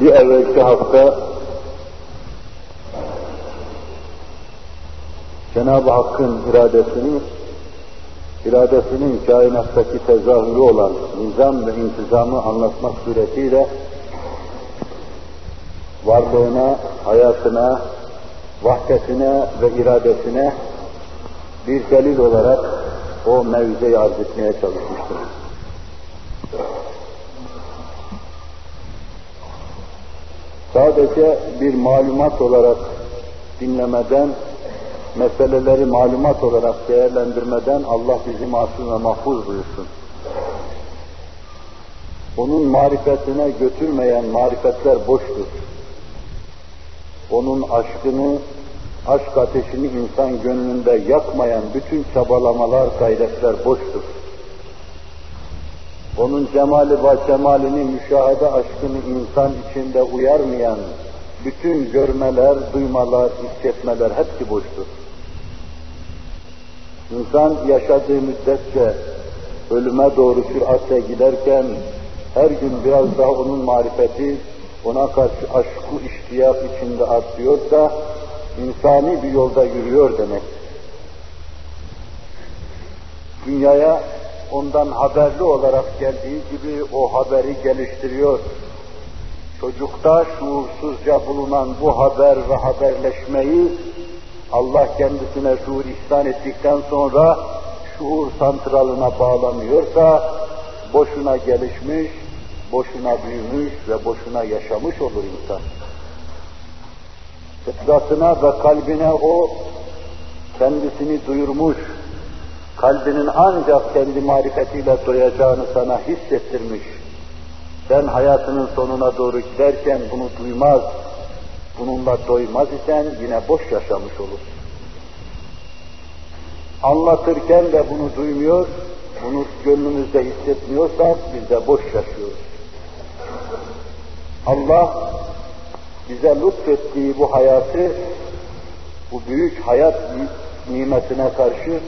bir evvelki hafta Cenab-ı Hakk'ın iradesini, iradesinin kainattaki tezahürü olan nizam ve intizamı anlatmak suretiyle varlığına, hayatına, vahdetine ve iradesine bir delil olarak o mevzeyi arz etmeye çalışmıştır. Sadece bir malumat olarak dinlemeden, meseleleri malumat olarak değerlendirmeden Allah bizi masum ve mahfuz buyursun. Onun marifetine götürmeyen marifetler boştur. Onun aşkını, aşk ateşini insan gönlünde yakmayan bütün çabalamalar, gayretler boştur. Onun cemali ve cemalini, müşahede aşkını insan içinde uyarmayan bütün görmeler, duymalar, hissetmeler hepsi boştur. İnsan yaşadığı müddetçe ölüme doğru süratle giderken her gün biraz daha onun marifeti, ona karşı aşkı iştiyak içinde artıyorsa insani bir yolda yürüyor demek. Dünyaya ondan haberli olarak geldiği gibi o haberi geliştiriyor. Çocukta şuursuzca bulunan bu haber ve haberleşmeyi Allah kendisine şuur ihsan ettikten sonra şuur santralına bağlamıyorsa boşuna gelişmiş, boşuna büyümüş ve boşuna yaşamış olur insan. Fıtratına ve kalbine o kendisini duyurmuş, kalbinin ancak kendi marifetiyle doyacağını sana hissettirmiş. Sen hayatının sonuna doğru giderken bunu duymaz, bununla doymaz isen yine boş yaşamış olur. Anlatırken de bunu duymuyor, bunu gönlümüzde hissetmiyorsak biz de boş yaşıyoruz. Allah bize lütfettiği bu hayatı, bu büyük hayat nimetine karşı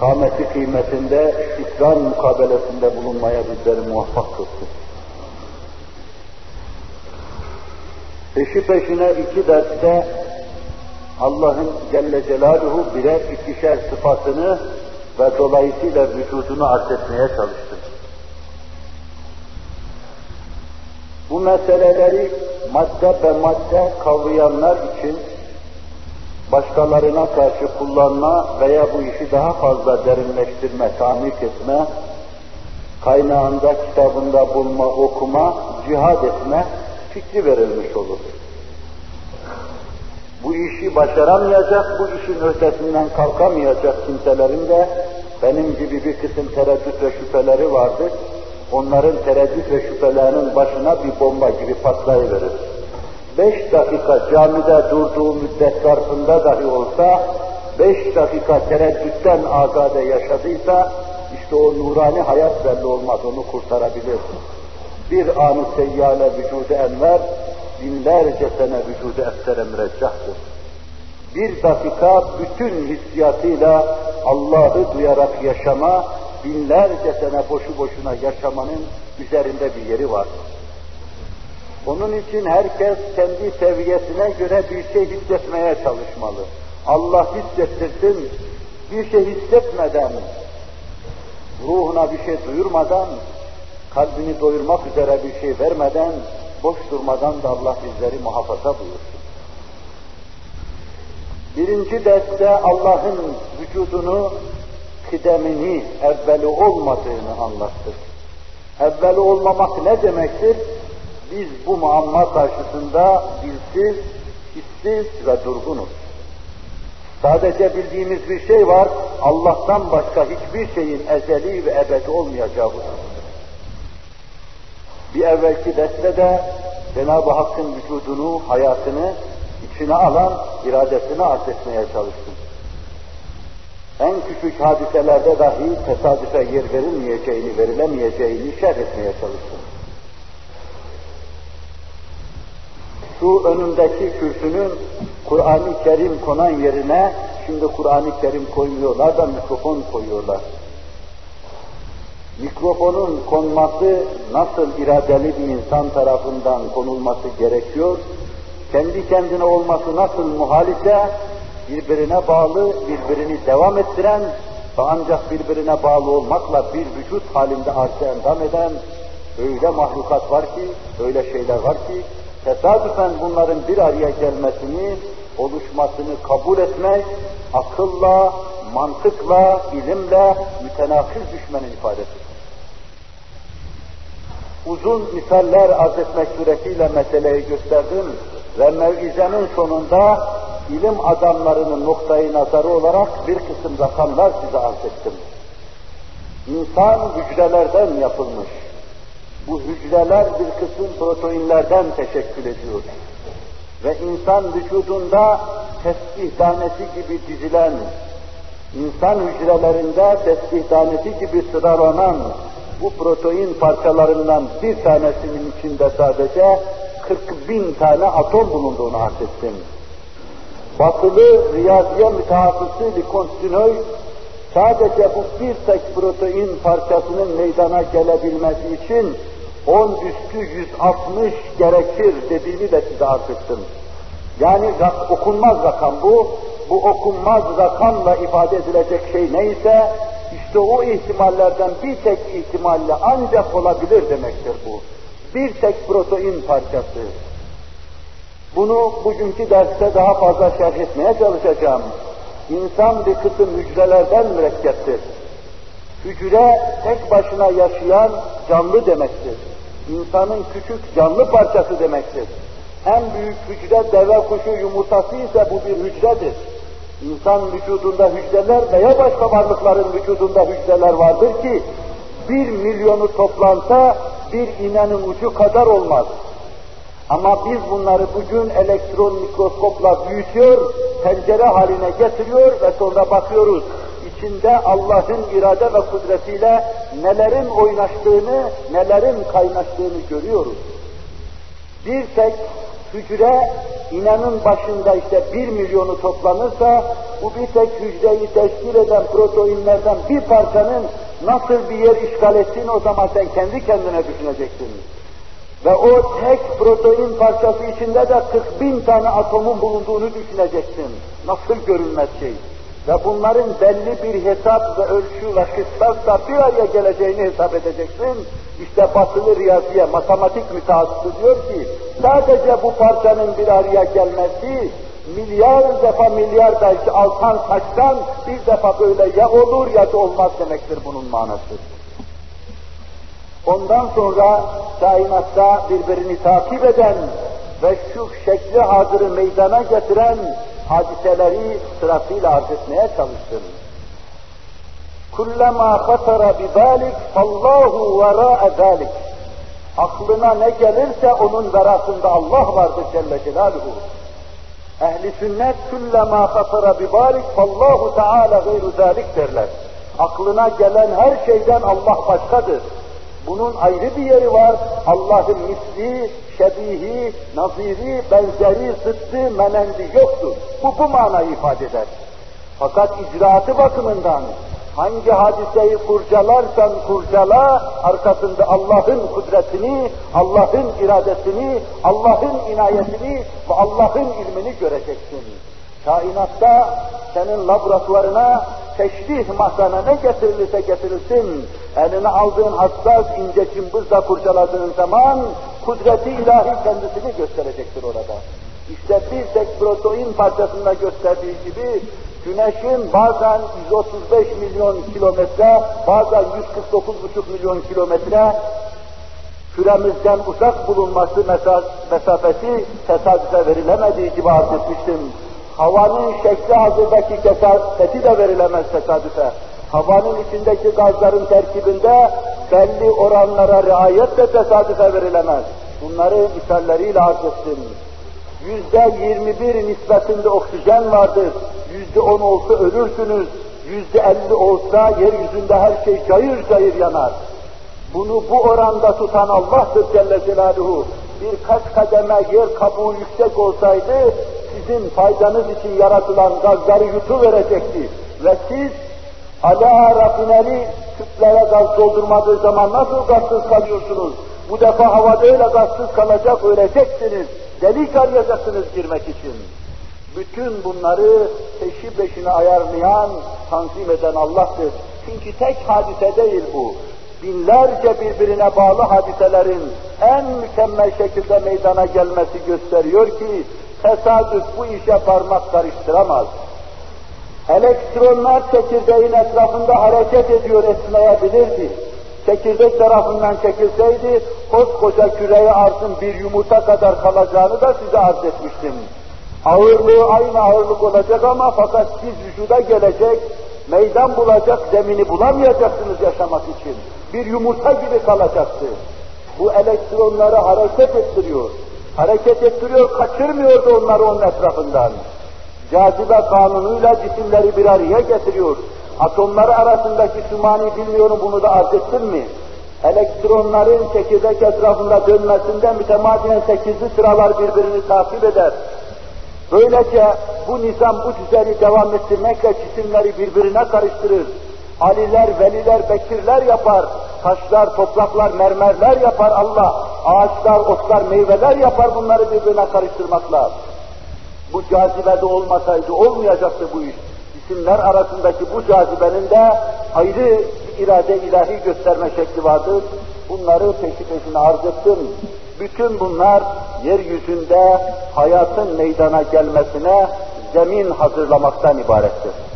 kâmeti kıymetinde, ikram mukabelesinde bulunmaya bizleri muvaffak kılsın. Peşi peşine iki derste Allah'ın Celle Celaluhu birer ikişer sıfatını ve dolayısıyla vücudunu arz etmeye çalıştım. Bu meseleleri madde ve madde kavrayanlar için başkalarına karşı kullanma veya bu işi daha fazla derinleştirme, tahmik etme, kaynağında, kitabında bulma, okuma, cihad etme fikri verilmiş olur. Bu işi başaramayacak, bu işin ötesinden kalkamayacak kimselerin de benim gibi bir kısım tereddüt ve şüpheleri vardır. Onların tereddüt ve şüphelerinin başına bir bomba gibi patlayıverir beş dakika camide durduğu müddet zarfında dahi olsa, beş dakika tereddütten azade yaşadıysa, işte o nurani hayat belli olmaz, onu kurtarabilir. Bir anı seyyale vücudu enver, binlerce sene vücudu eftere müreccahtır. Bir dakika bütün hissiyatıyla Allah'ı duyarak yaşama, binlerce sene boşu boşuna yaşamanın üzerinde bir yeri var. Onun için herkes kendi seviyesine göre bir şey hissetmeye çalışmalı. Allah hissettirsin, bir şey hissetmeden, ruhuna bir şey duyurmadan, kalbini doyurmak üzere bir şey vermeden, boş durmadan da Allah bizleri muhafaza buyursun. Birinci derste Allah'ın vücudunu, kıdemini, evveli olmadığını anlattık. Evveli olmamak ne demektir? Biz bu muamma karşısında dilsiz, hissiz ve durgunuz. Sadece bildiğimiz bir şey var, Allah'tan başka hiçbir şeyin ezeli ve ebedi olmayacağı Bir evvelki derste de Cenab-ı Hakk'ın vücudunu, hayatını içine alan iradesini arz etmeye çalıştım. En küçük hadiselerde dahi tesadüfe yer verilmeyeceğini, verilemeyeceğini şerh etmeye çalıştım. Şu önündeki kürsünün Kur'an-ı Kerim konan yerine şimdi Kur'an-ı Kerim koymuyorlar da mikrofon koyuyorlar. mikrofonun konması nasıl iradeli bir insan tarafından konulması gerekiyor, kendi kendine olması nasıl muhal ise, birbirine bağlı, birbirini devam ettiren ve ancak birbirine bağlı olmakla bir vücut halinde arşı endam eden öyle mahlukat var ki, öyle şeyler var ki, tesadüfen bunların bir araya gelmesini, oluşmasını kabul etmek, akılla, mantıkla, ilimle mütenakiz düşmenin ifadesidir. Uzun misaller arz etmek suretiyle meseleyi gösterdim ve mevizenin sonunda ilim adamlarının noktayı nazarı olarak bir kısım rakamlar size arz ettim. İnsan hücrelerden yapılmış. Bu hücreler bir kısım proteinlerden teşekkül ediyor. Ve insan vücudunda tesbih tanesi gibi dizilen, insan hücrelerinde tesbih tanesi gibi sıralanan bu protein parçalarından bir tanesinin içinde sadece 40 bin tane atom bulunduğunu arz ettim. Batılı riyaziye mütehassısı Likonstinoy sadece bu bir tek protein parçasının meydana gelebilmesi için 10 üstü 160 gerekir dediğini de size arz. Yani okunmaz rakam bu. Bu okunmaz rakamla ifade edilecek şey neyse, işte o ihtimallerden bir tek ihtimalle ancak olabilir demektir bu. Bir tek protein parçası. Bunu bugünkü derste daha fazla şerh etmeye çalışacağım. İnsan bir kısım hücrelerden mürekkeptir. Hücre tek başına yaşayan canlı demektir. İnsanın küçük canlı parçası demektir. En büyük hücre deve kuşu yumurtası ise bu bir hücredir. İnsan vücudunda hücreler veya başka varlıkların vücudunda hücreler vardır ki bir milyonu toplansa bir iğnenin ucu kadar olmaz. Ama biz bunları bugün elektron mikroskopla büyütüyor, pencere haline getiriyor ve sonra bakıyoruz. İçinde Allah'ın irade ve kudretiyle nelerin oynaştığını, nelerin kaynaştığını görüyoruz. Bir tek hücre inanın başında işte bir milyonu toplanırsa bu bir tek hücreyi teşkil eden proteinlerden bir parçanın nasıl bir yer işgal ettiğini o zaman sen kendi kendine düşüneceksin. Ve o tek protein parçası içinde de 40 bin tane atomun bulunduğunu düşüneceksin. Nasıl görünmez şey. Ve bunların belli bir hesap ve ölçü ve kıstasla bir araya geleceğini hesap edeceksin. İşte batılı riyaziye, matematik mütehassısı diyor ki, sadece bu parçanın bir araya gelmesi, milyar defa milyar belki altan taştan bir defa böyle ya olur ya da olmaz demektir bunun manası. Ondan sonra kainatta birbirini takip eden ve şu şekli hazırı meydana getiren hadiseleri sırasıyla arz etmeye çalıştım. Kullama khatara bibalik fallahu vera zalik. Aklına ne gelirse onun verasında Allah vardır Celle Celaluhu. Ehli sünnet kullama khatara bibalik fallahu teala gayru zalik derler. Aklına gelen her şeyden Allah başkadır. Bunun ayrı bir yeri var. Allah'ın misli, şebihi, naziri, benzeri, zıttı, menendi yoktur. Bu bu manayı ifade eder. Fakat icraatı bakımından hangi hadiseyi kurcalarsan kurcala, arkasında Allah'ın kudretini, Allah'ın iradesini, Allah'ın inayetini ve Allah'ın ilmini göreceksin. Kainatta senin laboratuvarına teşbih masana ne getirilirse getirilsin, eline aldığın hassas ince cımbızla kurcaladığın zaman kudreti ilahi kendisini gösterecektir orada. İşte bir tek protein parçasında gösterdiği gibi Güneşin bazen 135 milyon kilometre, bazen 149,5 milyon kilometre küremizden uzak bulunması mesafesi tesadüfe verilemediği gibi arz etmiştim. Havanın şekli hazırdaki kesafeti de verilemez tesadüfe. Havanın içindeki gazların terkibinde belli oranlara riayet de tesadüfe verilemez. Bunları misalleriyle arz ettim. Yüzde 21 nispetinde oksijen vardır. Yüzde 10 olsa ölürsünüz. Yüzde 50 olsa yeryüzünde her şey cayır cayır yanar. Bunu bu oranda tutan Allah'tır Celle Celaluhu. Birkaç kademe yer kabuğu yüksek olsaydı sizin faydanız için yaratılan gazları yutuverecekti. Ve siz ala rafineri tüplere gaz doldurmadığı zaman nasıl gazsız kalıyorsunuz? Bu defa havada öyle gazsız kalacak, öleceksiniz. Delik arayacaksınız girmek için. Bütün bunları peşi peşine ayarlayan, tanzim eden Allah'tır. Çünkü tek hadise değil bu. Binlerce birbirine bağlı hadiselerin en mükemmel şekilde meydana gelmesi gösteriyor ki tesadüf bu işe parmak karıştıramaz. Elektronlar çekirdeğin etrafında hareket ediyor esneyebilirdi. Çekirdek tarafından çekilseydi koskoca küreye arzın bir yumurta kadar kalacağını da size arz etmiştim. Ağırlığı aynı ağırlık olacak ama fakat siz vücuda gelecek, meydan bulacak zemini bulamayacaksınız yaşamak için. Bir yumurta gibi kalacaktı. Bu elektronları hareket ettiriyor. Hareket ettiriyor, kaçırmıyordu onları onun etrafından. Cazibe kanunuyla cisimleri bir araya getiriyor. Atomları arasındaki sümani bilmiyorum bunu da arz ettim mi? Elektronların çekirdek etrafında dönmesinde mütemadiyen sekizli sıralar birbirini takip eder. Böylece bu nizam, bu düzeni devam ettirmekle cisimleri birbirine karıştırır. Aliler, veliler, bekirler yapar. Taşlar, topraklar, mermerler yapar Allah. Ağaçlar, otlar, meyveler yapar bunları birbirine karıştırmakla. Bu cazibede olmasaydı olmayacaktı bu iş. Cisimler arasındaki bu cazibenin de ayrı bir irade ilahi gösterme şekli vardır. Bunları peşi peşine arz ettim. Bütün bunlar yeryüzünde hayatın meydana gelmesine zemin hazırlamaktan ibarettir.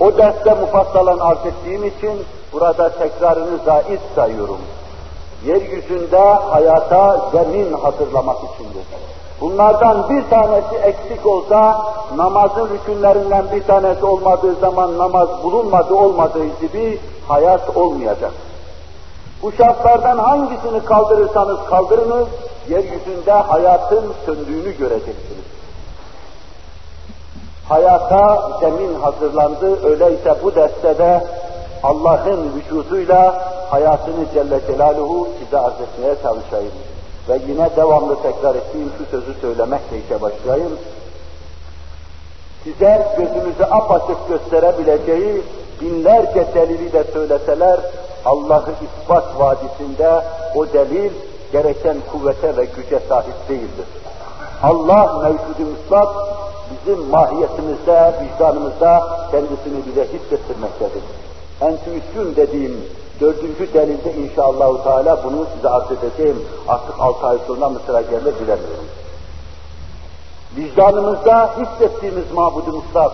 O derste mufassalan arz ettiğim için burada tekrarını zaiz sayıyorum. Yeryüzünde hayata zemin hazırlamak içindir. Bunlardan bir tanesi eksik olsa, namazın rükünlerinden bir tanesi olmadığı zaman namaz bulunmadı olmadığı gibi hayat olmayacak. Bu şartlardan hangisini kaldırırsanız kaldırınız, yeryüzünde hayatın söndüğünü göreceksiniz. Hayata zemin hazırlandı, öyleyse bu destede Allah'ın vücuduyla hayatını Celle Celaluhu size arz etmeye çalışayım. Ve yine devamlı tekrar ettiğim şu sözü söylemekle işe başlayayım. Size gözünüzü apaçık gösterebileceği binlerce delili de söyleseler, Allah'ı ispat vadisinde o delil gereken kuvvete ve güce sahip değildir. Allah mevcudu mutlak bizim mahiyetimizde, vicdanımızda kendisini bize hissettirmektedir. Entüisyon dediğim dördüncü delilde inşallah Teala bunu size arz edeceğim. Artık altı ay sonra mı sıra gelir bilemiyorum. Vicdanımızda hissettiğimiz mabudu mutlak,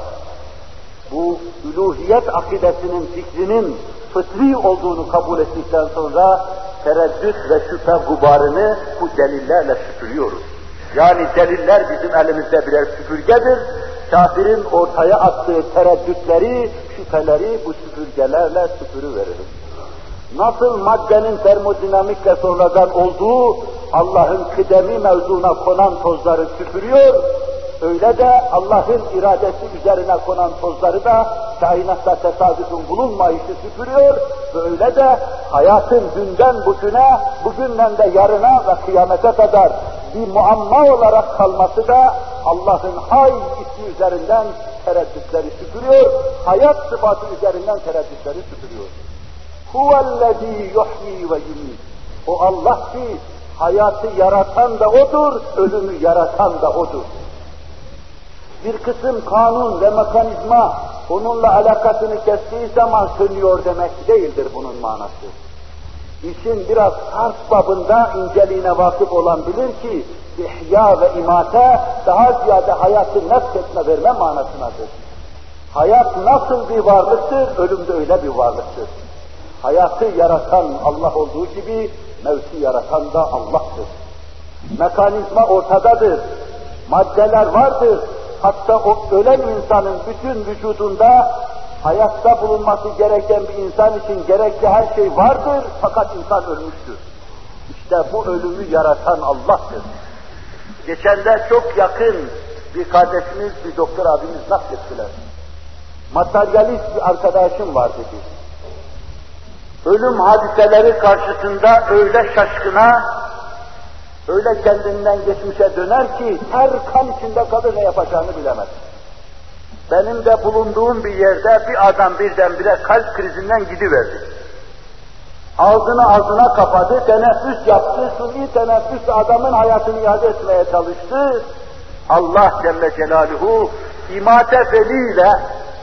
bu üluhiyet akidesinin fikrinin fıtri olduğunu kabul ettikten sonra tereddüt ve şüphe gubarını bu delillerle süpürüyoruz. Yani deliller bizim elimizde birer süpürgedir. Kafirin ortaya attığı tereddütleri, şüpheleri bu süpürgelerle süpürüveririz. Nasıl maddenin termodinamikle sonradan olduğu Allah'ın kıdemi mevzuna konan tozları süpürüyor, öyle de Allah'ın iradesi üzerine konan tozları da kainatta tesadüfün bulunmayışı süpürüyor ve öyle de hayatın dünden bugüne, bugünden de yarına ve kıyamete kadar bir muamma olarak kalması da Allah'ın hay ismi üzerinden tereddütleri süpürüyor, hayat sıfatı üzerinden tereddütleri süpürüyor. Huvellezî yuhyi ve yumit. O Allah ki hayatı yaratan da O'dur, ölümü yaratan da O'dur. Bir kısım kanun ve mekanizma onunla alakasını kestiği zaman sönüyor demek değildir bunun manası. İşin biraz harf babında inceliğine vakıf olan bilir ki ihya ve imate daha ziyade hayatı nefretme verme manasınadır. Hayat nasıl bir varlıktır, ölüm de öyle bir varlıktır. Hayatı yaratan Allah olduğu gibi mevti yaratan da Allah'tır. Mekanizma ortadadır. Maddeler vardır. Hatta o ölen insanın bütün vücudunda hayatta bulunması gereken bir insan için gerekli her şey vardır fakat insan ölmüştür. İşte bu ölümü yaratan Allah'tır. Geçende çok yakın bir kardeşimiz, bir doktor abimiz naklettiler. Materyalist bir arkadaşım var dedi ölüm hadiseleri karşısında öyle şaşkına, öyle kendinden geçmişe döner ki ter kan içinde kalır ne yapacağını bilemez. Benim de bulunduğum bir yerde bir adam birdenbire kalp krizinden gidiverdi. Ağzını ağzına kapadı, teneffüs yaptı, suni teneffüs adamın hayatını iade etmeye çalıştı. Allah Celle Celaluhu imate feliyle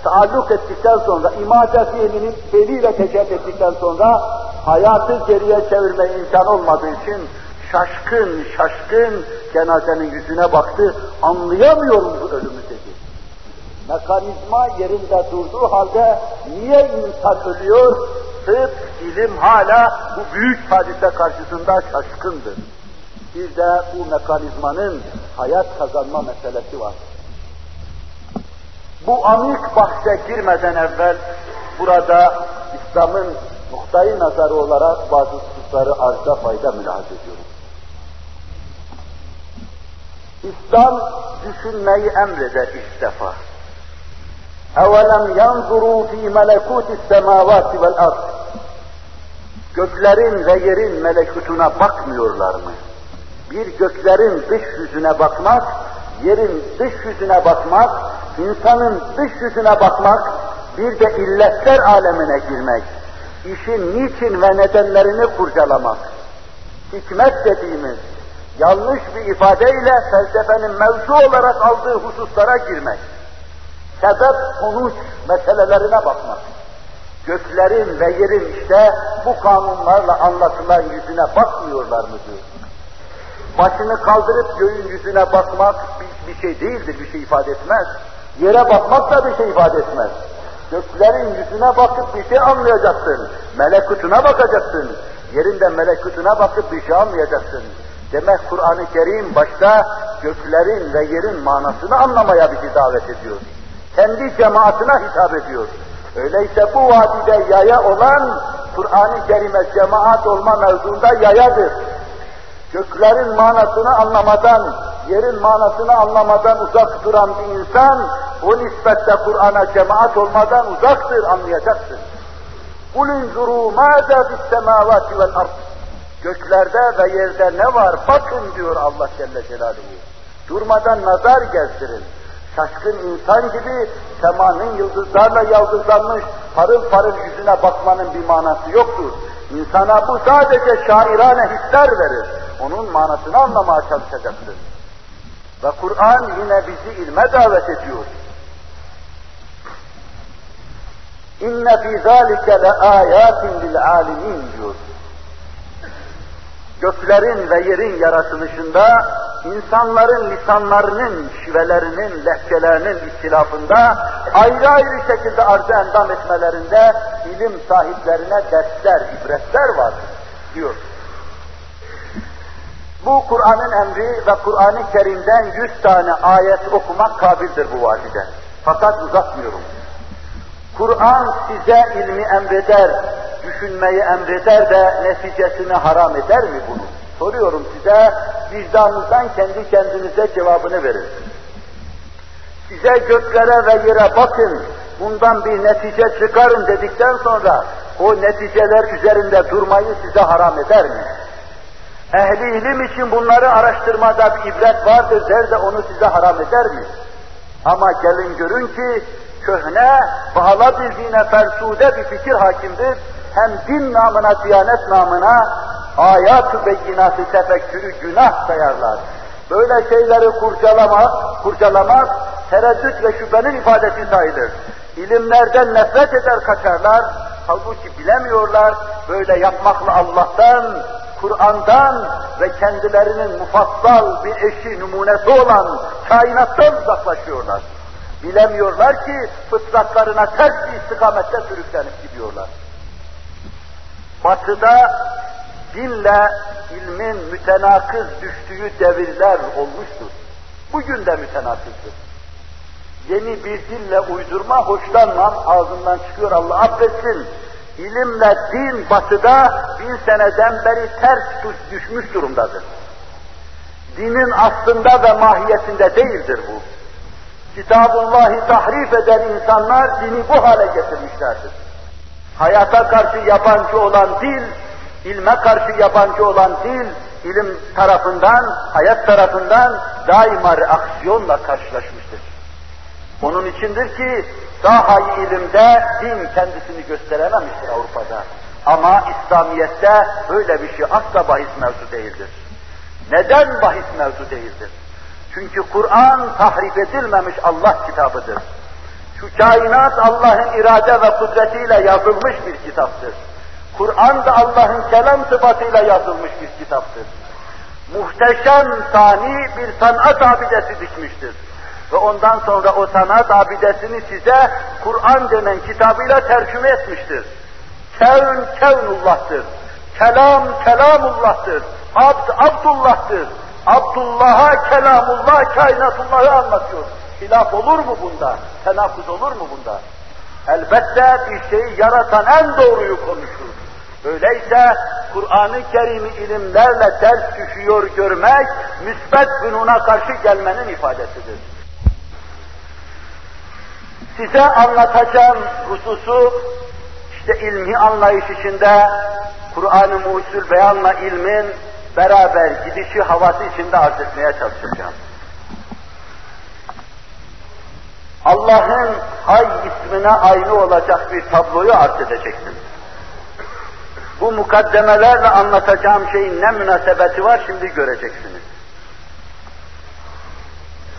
taalluk ettikten sonra, imate fiilinin feliyle tecelli ettikten sonra hayatı geriye çevirme imkan olmadığı için şaşkın şaşkın cenazenin yüzüne baktı, anlayamıyorum bu ölümü dedi. Mekanizma yerinde durduğu halde niye insan ölüyor? Tıp, ilim hala bu büyük hadise karşısında şaşkındır. Bir de bu mekanizmanın hayat kazanma meselesi var. Bu amik bahse girmeden evvel burada İslam'ın noktayı nazarı olarak bazı hususları arzda fayda mülahaz ediyorum. İslam düşünmeyi emreder ilk defa. اَوَلَمْ يَنْظُرُوا ف۪ي مَلَكُوتِ السَّمَاوَاتِ وَالْأَرْضِ Göklerin ve yerin melekutuna bakmıyorlar mı? Bir göklerin dış yüzüne bakmak, yerin dış yüzüne bakmak, insanın dış yüzüne bakmak, bir de illetler alemine girmek, işin niçin ve nedenlerini kurcalamak, hikmet dediğimiz, yanlış bir ifadeyle felsefenin mevzu olarak aldığı hususlara girmek, sebep sonuç meselelerine bakmak, göklerin ve yerin işte bu kanunlarla anlatılan yüzüne bakmıyorlar mı diyor. Başını kaldırıp göğün yüzüne bakmak bir, bir şey değildir, bir şey ifade etmez. Yere bakmak da bir şey ifade etmez. Göklerin yüzüne bakıp bir şey anlayacaksın. Melekutuna bakacaksın. Yerinde melekutuna bakıp bir şey anlayacaksın. Demek Kur'an-ı Kerim başta göklerin ve yerin manasını anlamaya bizi davet ediyor. Kendi cemaatine hitap ediyor. Öyleyse bu vadide yaya olan Kur'an-ı Kerim'e cemaat olma mevzunda yayadır. Göklerin manasını anlamadan, yerin manasını anlamadan uzak duran bir insan, o nispette Kur'an'a cemaat olmadan uzaktır, anlayacaksın. قُلْ اِنْزُرُوا مَاذَا فِي السَّمَاوَاتِ وَالْأَرْضِ Göklerde ve yerde ne var bakın diyor Allah Celle Celaluhu. Durmadan nazar gezdirin. Şaşkın insan gibi semanın yıldızlarla yaldızlanmış parıl parıl yüzüne bakmanın bir manası yoktur. İnsana bu sadece şairane hisler verir. Onun manasını anlamaya çalışacaksın. Ve Kur'an yine bizi ilme davet ediyor. İnne fî zâlike le âyâtin lil âlimin diyor göklerin ve yerin yaratılışında, insanların lisanlarının, şivelerinin, lehçelerinin istilafında, ayrı ayrı şekilde arz endam etmelerinde ilim sahiplerine dersler, ibretler var diyor. Bu Kur'an'ın emri ve Kur'an-ı Kerim'den yüz tane ayet okumak kabildir bu vadide. Fakat uzatmıyorum. Kur'an size ilmi emreder, düşünmeyi emreder de neticesini haram eder mi bunu? Soruyorum size, vicdanınızdan kendi kendinize cevabını verin. Size göklere ve yere bakın, bundan bir netice çıkarın dedikten sonra o neticeler üzerinde durmayı size haram eder mi? Ehli ilim için bunları araştırmada bir ibret vardır der de onu size haram eder mi? Ama gelin görün ki köhne, pahala bildiğine fersude bir fikir hakimdir. Hem din namına, diyanet namına ayat-ı beyinatı tefekkürü günah sayarlar. Böyle şeyleri kurcalamak, kurcalamak tereddüt ve şüphenin ifadesi sayılır. İlimlerden nefret eder kaçarlar, halbuki bilemiyorlar, böyle yapmakla Allah'tan, Kur'an'dan ve kendilerinin mufassal bir eşi numunesi olan kainattan uzaklaşıyorlar. Bilemiyorlar ki fıtratlarına ters bir istikamette sürüklenip gidiyorlar. Batıda dinle ilmin mütenakız düştüğü devirler olmuştur. Bugün de mütenakızdır. Yeni bir dille uydurma hoşlanmam, ağzından çıkıyor Allah affetsin. İlimle din batıda bin seneden beri ters düşmüş durumdadır. Dinin aslında ve mahiyetinde değildir bu. Kitabullah'ı tahrif eden insanlar dini bu hale getirmişlerdir. Hayata karşı yabancı olan dil, ilme karşı yabancı olan dil, ilim tarafından, hayat tarafından daima reaksiyonla karşılaşmıştır. Onun içindir ki sahayı ilimde din kendisini gösterememiştir Avrupa'da. Ama İslamiyet'te böyle bir şey asla bahis mevzu değildir. Neden bahis mevzu değildir? Çünkü Kur'an tahrif edilmemiş Allah kitabıdır. Şu kainat Allah'ın irade ve kudretiyle yazılmış bir kitaptır. Kur'an da Allah'ın kelam sıfatıyla yazılmış bir kitaptır. Muhteşem sani bir sanat abidesi dikmiştir. Ve ondan sonra o sanat abidesini size Kur'an denen kitabıyla tercüme etmiştir. Kevn kevnullah'tır. Kelam kelamullah'tır. Abd Abdullah'tır. Abdullah'a kelamullah kainatullah'ı anlatıyor. Hilaf olur mu bunda? Tenakuz olur mu bunda? Elbette bir şeyi yaratan en doğruyu konuşur. Öyleyse Kur'an-ı Kerim'i ilimlerle ders düşüyor görmek, müsbet günuna karşı gelmenin ifadesidir. Size anlatacağım hususu, işte ilmi anlayış içinde, Kur'an-ı Musul beyanla ilmin beraber gidişi havası içinde arz etmeye çalışacağım. Allah'ın hay ismine aynı olacak bir tabloyu arz edecektim. Bu mukaddemelerle anlatacağım şeyin ne münasebeti var şimdi göreceksiniz.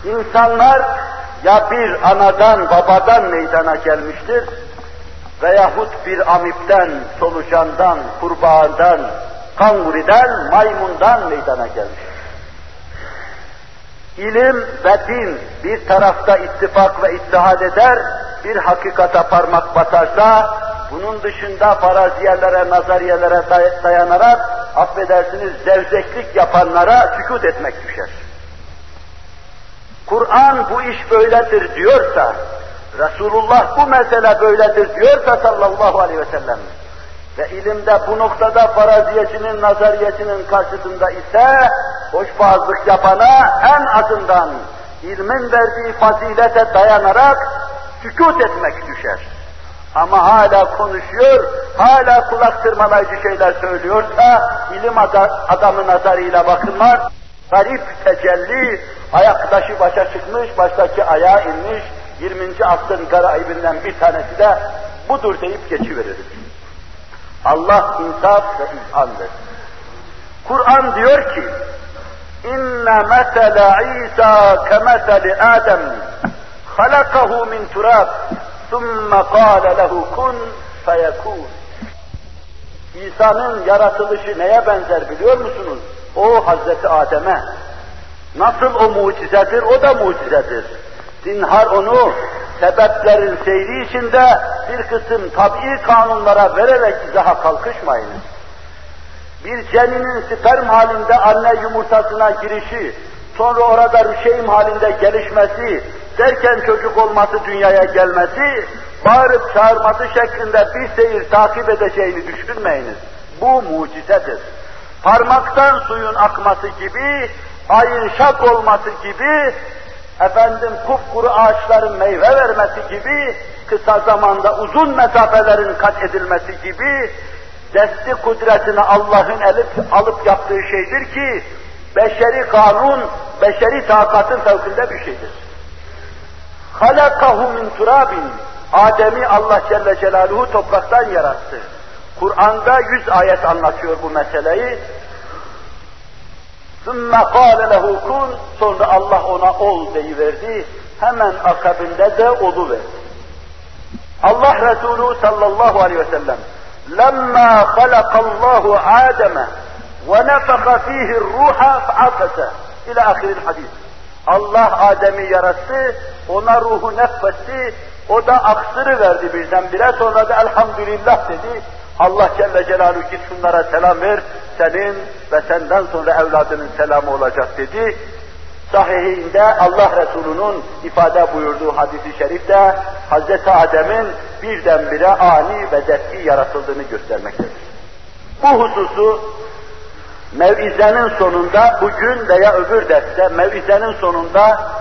İnsanlar ya bir anadan babadan meydana gelmiştir veyahut bir amipten, solucandan, kurbağadan, kanguriden, maymundan meydana gelmiştir. İlim ve din bir tarafta ittifak ve ittihad eder, bir hakikata parmak basarsa, bunun dışında faraziyelere, nazariyelere dayanarak, affedersiniz zevzeklik yapanlara sükut etmek düşer. Kur'an bu iş böyledir diyorsa, Resulullah bu mesele böyledir diyorsa sallallahu aleyhi ve sellem, ve ilimde bu noktada faraziyecinin, nazariyecinin karşısında ise hoşbazlık yapana en azından ilmin verdiği fazilete dayanarak sükut etmek düşer. Ama hala konuşuyor, hala kulak tırmalayıcı şeyler söylüyorsa, ilim adamı nazarıyla bakınlar, garip tecelli, ayaktaşı başa çıkmış, baştaki ayağa inmiş, 20. asrın garaibinden bir tanesi de budur deyip geçiveririz. Allah insaf ve ilhamdır. Kur'an diyor ki, İnne mesele İsa kemeseli Adem halakahu min turab thumme kâle lehu kun feyekûn. İsa'nın yaratılışı neye benzer biliyor musunuz? O Hazreti Adem'e. Nasıl o mucizedir, o da mucizedir. Dinhar onu sebeplerin seyri içinde bir kısım tabi kanunlara vererek izaha kalkışmayınız. Bir ceninin sperm halinde anne yumurtasına girişi, sonra orada rüşeym halinde gelişmesi, derken çocuk olması dünyaya gelmesi, bağırıp çağırması şeklinde bir seyir takip edeceğini düşünmeyiniz. Bu mucizedir. Parmaktan suyun akması gibi, ayın şak olması gibi, efendim kupkuru ağaçların meyve vermesi gibi, kısa zamanda uzun mesafelerin kat edilmesi gibi, desti kudretini Allah'ın elip alıp yaptığı şeydir ki, beşeri kanun, beşeri takatın fevkinde bir şeydir. Halakahu min turabin. Adem'i Allah Celle Celaluhu topraktan yarattı. Kur'an'da yüz ayet anlatıyor bu meseleyi. ثُمَّ قَالَ لَهُ كُنْ Sonra Allah ona ol deyiverdi. Hemen akabinde de olu verdi. Allah Resulü sallallahu aleyhi ve sellem لَمَّا خَلَقَ اللّٰهُ آدَمَ وَنَفَخَ ف۪يهِ الرُّوحَ فَعَفَسَ İlâ ahiril hadis. Allah Adem'i yarattı, ona ruhu nefetti, o da aksırı verdi birdenbire, sonra da elhamdülillah dedi. Allah Celle Celaluhu git şunlara selam ver, senin ve senden sonra evladının selamı olacak dedi. Sahihinde Allah Resulü'nün ifade buyurduğu hadisi şerifte Hz. Adem'in birdenbire ani ve zevki yaratıldığını göstermektedir. Bu hususu Mevizenin sonunda bugün veya öbür derste mevizenin sonunda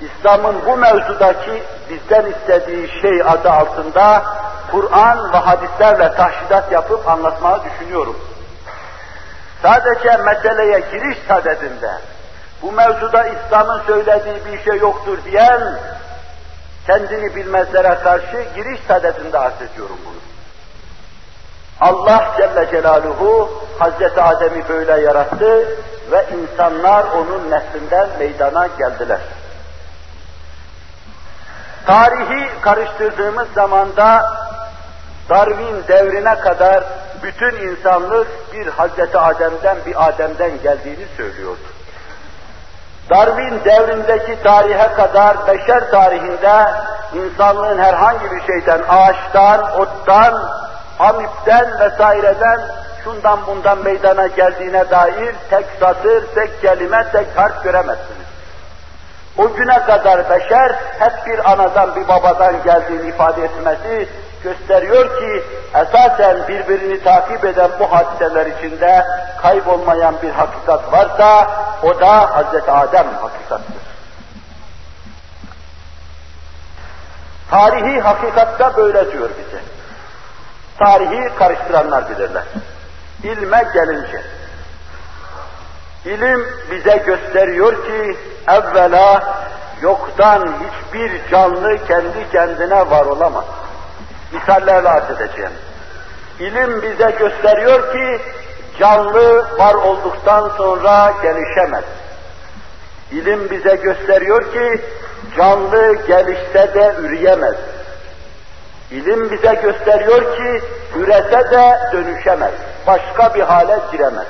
İslam'ın bu mevzudaki bizden istediği şey adı altında Kur'an ve hadislerle tahşidat yapıp anlatmayı düşünüyorum. Sadece meseleye giriş sadedinde bu mevzuda İslam'ın söylediği bir şey yoktur diyen kendini bilmezlere karşı giriş sadedinde arz ediyorum bunu. Allah Celle Celaluhu Hazreti Adem'i böyle yarattı ve insanlar onun neslinden meydana geldiler. Tarihi karıştırdığımız zamanda Darwin devrine kadar bütün insanlık bir Hazreti Adem'den bir Adem'den geldiğini söylüyordu. Darwin devrindeki tarihe kadar beşer tarihinde insanlığın herhangi bir şeyden, ağaçtan, ottan, amipten vesaireden şundan bundan meydana geldiğine dair tek satır, tek kelime, tek harf göremezsiniz. O güne kadar beşer hep bir anadan bir babadan geldiğini ifade etmesi gösteriyor ki esasen birbirini takip eden bu hadiseler içinde kaybolmayan bir hakikat varsa o da Hz. Adem hakikattir. Tarihi hakikatta böyle diyor bize. Tarihi karıştıranlar bilirler. İlme gelince, ilim bize gösteriyor ki evvela yoktan hiçbir canlı kendi kendine var olamaz. Misallerle arz edeceğim. İlim bize gösteriyor ki canlı var olduktan sonra gelişemez. İlim bize gösteriyor ki canlı gelişse de üreyemez. İlim bize gösteriyor ki ürese de dönüşemez. Başka bir hale giremez.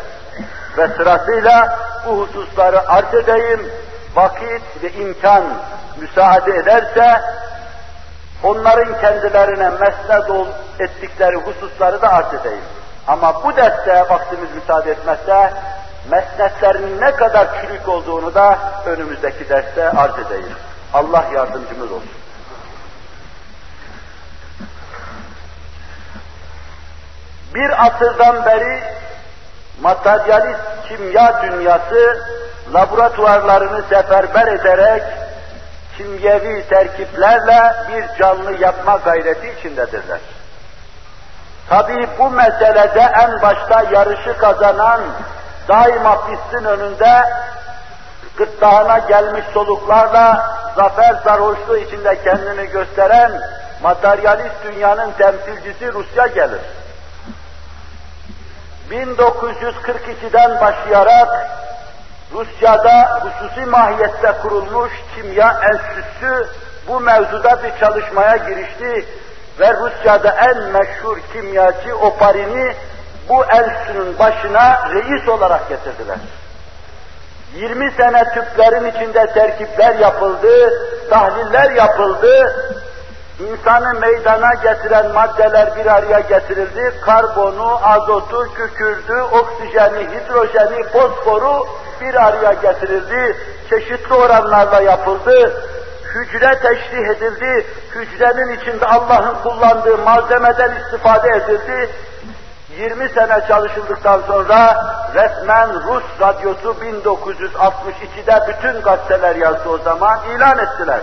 Ve sırasıyla bu hususları arz edeyim, vakit ve imkan müsaade ederse onların kendilerine mesned ettikleri hususları da arz edeyim. Ama bu derste vaktimiz müsaade etmezse mesnetlerinin ne kadar çürük olduğunu da önümüzdeki derste arz edeyim. Allah yardımcımız olsun. Bir asırdan beri materyalist kimya dünyası laboratuvarlarını seferber ederek kimyevi terkiplerle bir canlı yapma gayreti içindedirler. Tabii bu meselede en başta yarışı kazanan, daima pistin önünde gırtlağına gelmiş soluklarla zafer sarhoşluğu içinde kendini gösteren materyalist dünyanın temsilcisi Rusya gelir. 1942'den başlayarak Rusya'da hususi mahiyette kurulmuş kimya enstitüsü bu mevzuda bir çalışmaya girişti ve Rusya'da en meşhur kimyacı Oparin'i bu enstitünün başına reis olarak getirdiler. 20 sene tüplerin içinde terkipler yapıldı, tahliller yapıldı, insanı meydana getiren maddeler bir araya getirildi. Karbonu, azotu, kükürdü, oksijeni, hidrojeni, fosforu bir araya getirildi. Çeşitli oranlarla yapıldı. Hücre teşrih edildi. Hücrenin içinde Allah'ın kullandığı malzemeden istifade edildi. 20 sene çalışıldıktan sonra resmen Rus radyosu 1962'de bütün gazeteler yazdı o zaman ilan ettiler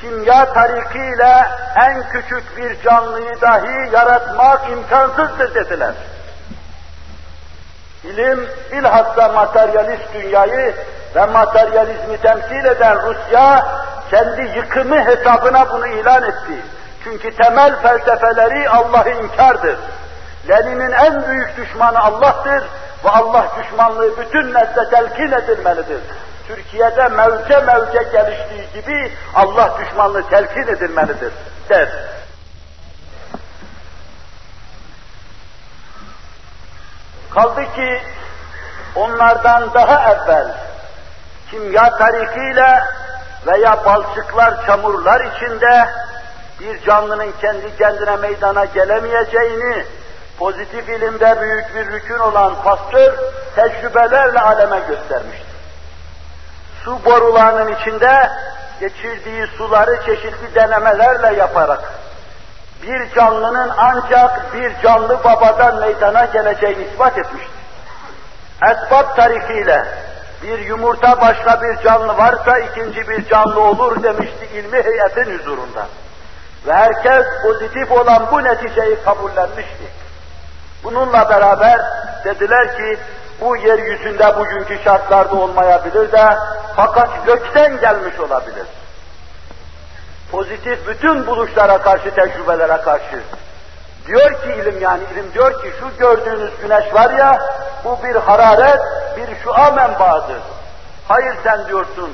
kimya tarikiyle en küçük bir canlıyı dahi yaratmak imkansızdır dediler. İlim bilhassa materyalist dünyayı ve materyalizmi temsil eden Rusya kendi yıkımı hesabına bunu ilan etti. Çünkü temel felsefeleri Allah'ı inkardır. Lenin'in en büyük düşmanı Allah'tır ve Allah düşmanlığı bütün nesle telkin edilmelidir. Türkiye'de mevce mevce geliştiği gibi Allah düşmanlığı telkin edilmelidir der. Kaldı ki onlardan daha evvel kimya tarikiyle veya balçıklar, çamurlar içinde bir canlının kendi kendine meydana gelemeyeceğini, pozitif ilimde büyük bir rükün olan Pasteur tecrübelerle aleme göstermiştir. Su borularının içinde geçirdiği suları çeşitli denemelerle yaparak bir canlının ancak bir canlı babadan meydana geleceğini ispat etmiştir. Esbab tarifiyle bir yumurta başka bir canlı varsa ikinci bir canlı olur demişti ilmi heyetin huzurunda. Ve herkes pozitif olan bu neticeyi kabullenmişti. Bununla beraber dediler ki bu yeryüzünde bugünkü şartlarda olmayabilir de fakat gökten gelmiş olabilir. Pozitif bütün buluşlara karşı, tecrübelere karşı Diyor ki ilim yani ilim diyor ki şu gördüğünüz güneş var ya bu bir hararet, bir şua menbaadır. Hayır sen diyorsun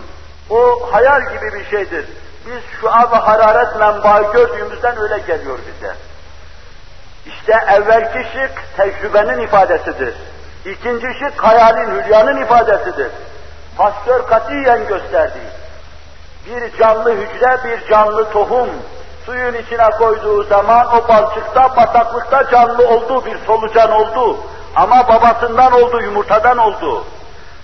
o hayal gibi bir şeydir. Biz şua ve hararet menbaı gördüğümüzden öyle geliyor bize. İşte evvelki şık tecrübenin ifadesidir. İkinci şık hayalin, hülyanın ifadesidir. Pastör katiyen gösterdi. Bir canlı hücre, bir canlı tohum, suyun içine koyduğu zaman o balçıkta, bataklıkta canlı oldu, bir solucan oldu. Ama babasından oldu, yumurtadan oldu.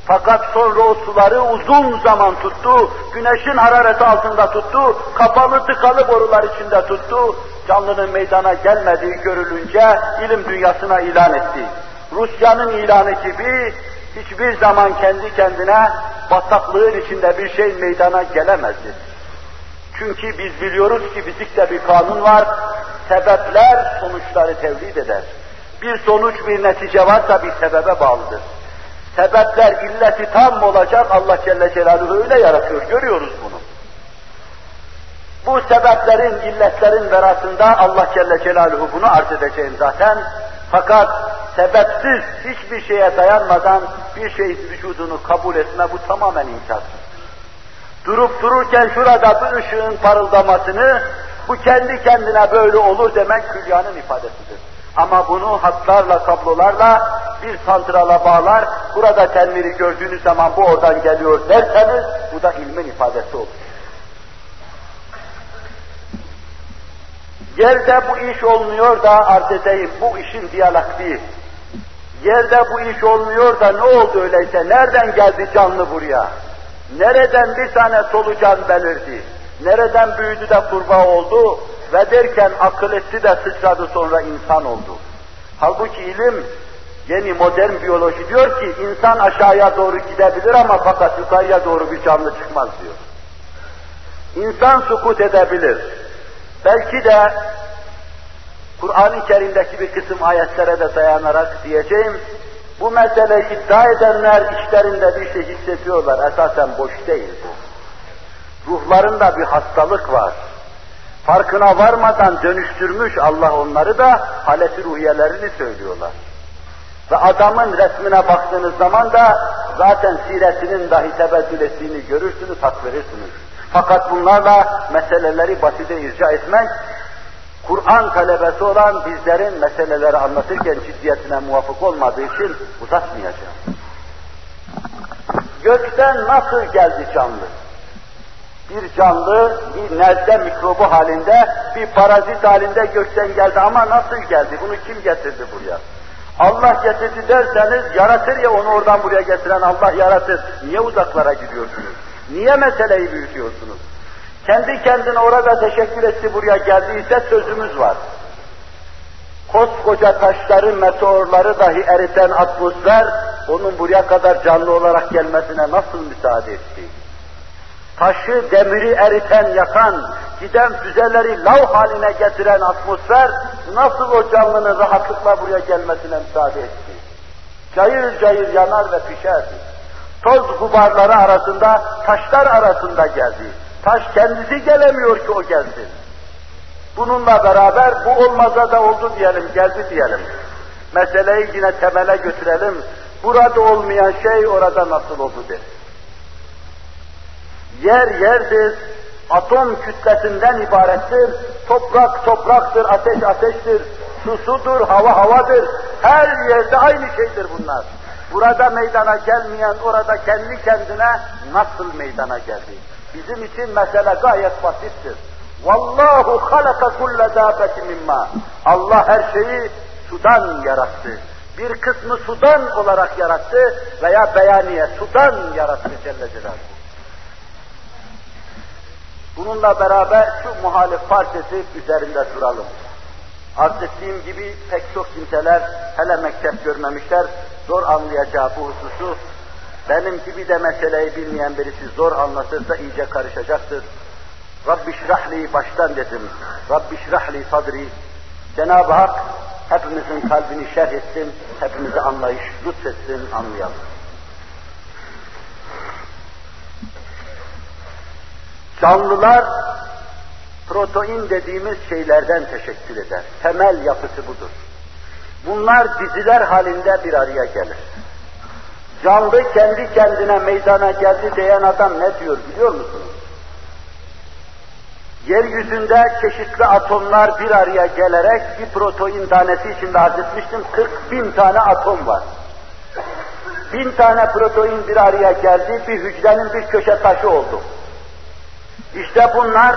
Fakat sonra o suları uzun zaman tuttu, güneşin harareti altında tuttu, kapalı tıkalı borular içinde tuttu. Canlının meydana gelmediği görülünce ilim dünyasına ilan etti. Rusya'nın ilanı gibi hiçbir zaman kendi kendine bataklığın içinde bir şey meydana gelemezdi. Çünkü biz biliyoruz ki fizikte bir kanun var, sebepler sonuçları tevlid eder. Bir sonuç, bir netice varsa bir sebebe bağlıdır. Sebepler illeti tam olacak, Allah Celle Celaluhu öyle yaratıyor, görüyoruz bunu. Bu sebeplerin, illetlerin verasında Allah Celle Celaluhu bunu arz edeceğim zaten. Fakat sebepsiz, hiçbir şeye dayanmadan bir şeyin vücudunu kabul etme bu tamamen imkansız. Durup dururken şurada bir ışığın parıldamasını, bu kendi kendine böyle olur demek hülyanın ifadesidir. Ama bunu hatlarla, kablolarla bir santrala bağlar, burada tenviri gördüğünüz zaman bu oradan geliyor derseniz, bu da ilmin ifadesi olur. Yerde bu iş olmuyor da arz edeyim, bu işin diyalektiği. Yerde bu iş olmuyor da ne oldu öyleyse, nereden geldi canlı buraya? Nereden bir tane solucan belirdi? Nereden büyüdü de kurbağa oldu? Ve derken akıl etti de sıçradı sonra insan oldu. Halbuki ilim, yeni modern biyoloji diyor ki insan aşağıya doğru gidebilir ama fakat yukarıya doğru bir canlı çıkmaz diyor. İnsan sukut edebilir. Belki de Kur'an-ı Kerim'deki bir kısım ayetlere de dayanarak diyeceğim, bu mesele iddia edenler işlerinde bir şey hissediyorlar, esasen boş değil bu. Ruhlarında bir hastalık var. Farkına varmadan dönüştürmüş Allah onları da haleti ruhiyelerini söylüyorlar. Ve adamın resmine baktığınız zaman da zaten siretinin dahi tebeddül ettiğini görürsünüz, hak verirsiniz. Fakat bunlarla meseleleri basite irca etmek, Kur'an talebesi olan bizlerin meseleleri anlatırken ciddiyetine muvafık olmadığı için uzatmayacağım. Gökten nasıl geldi canlı? Bir canlı, bir nezle mikrobu halinde, bir parazit halinde gökten geldi ama nasıl geldi? Bunu kim getirdi buraya? Allah getirdi derseniz yaratır ya onu oradan buraya getiren Allah yaratır. Niye uzaklara gidiyorsunuz? Niye meseleyi büyütüyorsunuz? Kendi kendine orada teşekkür etti buraya geldiyse sözümüz var. Koskoca taşları, meteorları dahi eriten atmosfer, onun buraya kadar canlı olarak gelmesine nasıl müsaade etti? Taşı, demiri eriten, yakan, giden füzeleri lav haline getiren atmosfer, nasıl o canlının rahatlıkla buraya gelmesine müsaade etti? Cayır cayır yanar ve pişerdi. Toz gubarları arasında, taşlar arasında geldi. Taş kendisi gelemiyor ki o gelsin. Bununla beraber bu olmaza da oldu diyelim, geldi diyelim. Meseleyi yine temele götürelim. Burada olmayan şey orada nasıl oldu der. Yer yerdir, atom kütlesinden ibarettir, toprak topraktır, ateş ateştir, su sudur, hava havadır. Her yerde aynı şeydir bunlar. Burada meydana gelmeyen orada kendi kendine nasıl meydana geldi? Bizim için mesele gayet basittir. Vallahu halaka kulle dâbeti mimma. Allah her şeyi sudan yarattı. Bir kısmı sudan olarak yarattı veya beyaniye sudan yarattı Celle Celaluhu. Bununla beraber şu muhalif parçası üzerinde duralım. Arz ettiğim gibi pek çok kimseler hele mektep görmemişler, zor anlayacağı bu hususu benim gibi de meseleyi bilmeyen birisi zor anlatırsa iyice karışacaktır. Rabbi şrahli baştan dedim. Rabbi şrahli sadri. Cenab-ı Hak hepimizin kalbini şerh etsin, hepimize anlayış lütfetsin, anlayalım. Canlılar protein dediğimiz şeylerden teşekkül eder. Temel yapısı budur. Bunlar diziler halinde bir araya gelir. Canlı kendi kendine meydana geldi diyen adam ne diyor biliyor musunuz? Yeryüzünde çeşitli atomlar bir araya gelerek bir protein tanesi içinde arz etmiştim, 40 bin tane atom var. Bin tane protein bir araya geldi, bir hücrenin bir köşe taşı oldu. İşte bunlar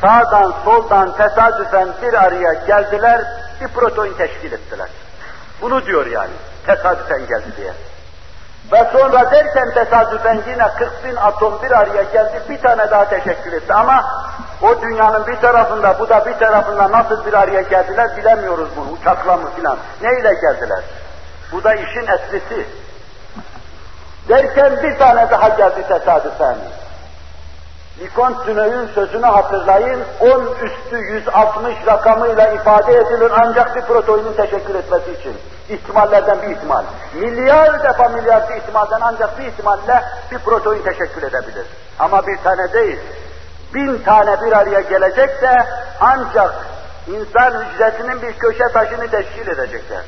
sağdan soldan tesadüfen bir araya geldiler, bir protein teşkil ettiler. Bunu diyor yani, tesadüfen geldi diye. Ve sonra derken tesadüfen yine 40 bin atom bir araya geldi, bir tane daha teşekkür etti. Ama o dünyanın bir tarafında, bu da bir tarafında nasıl bir araya geldiler bilemiyoruz bunu, uçakla mı filan. Neyle geldiler? Bu da işin esprisi. Derken bir tane daha geldi tesadüfen. Vicomte sözünü hatırlayın, 10 üstü 160 rakamıyla ifade edilir ancak bir proteinin teşekkür etmesi için. İhtimallerden bir ihtimal. Milyar defa milyar bir ihtimalden ancak bir ihtimalle bir protein teşekkür edebilir. Ama bir tane değil. Bin tane bir araya gelecek de ancak insan hücresinin bir köşe taşını teşkil edecekler.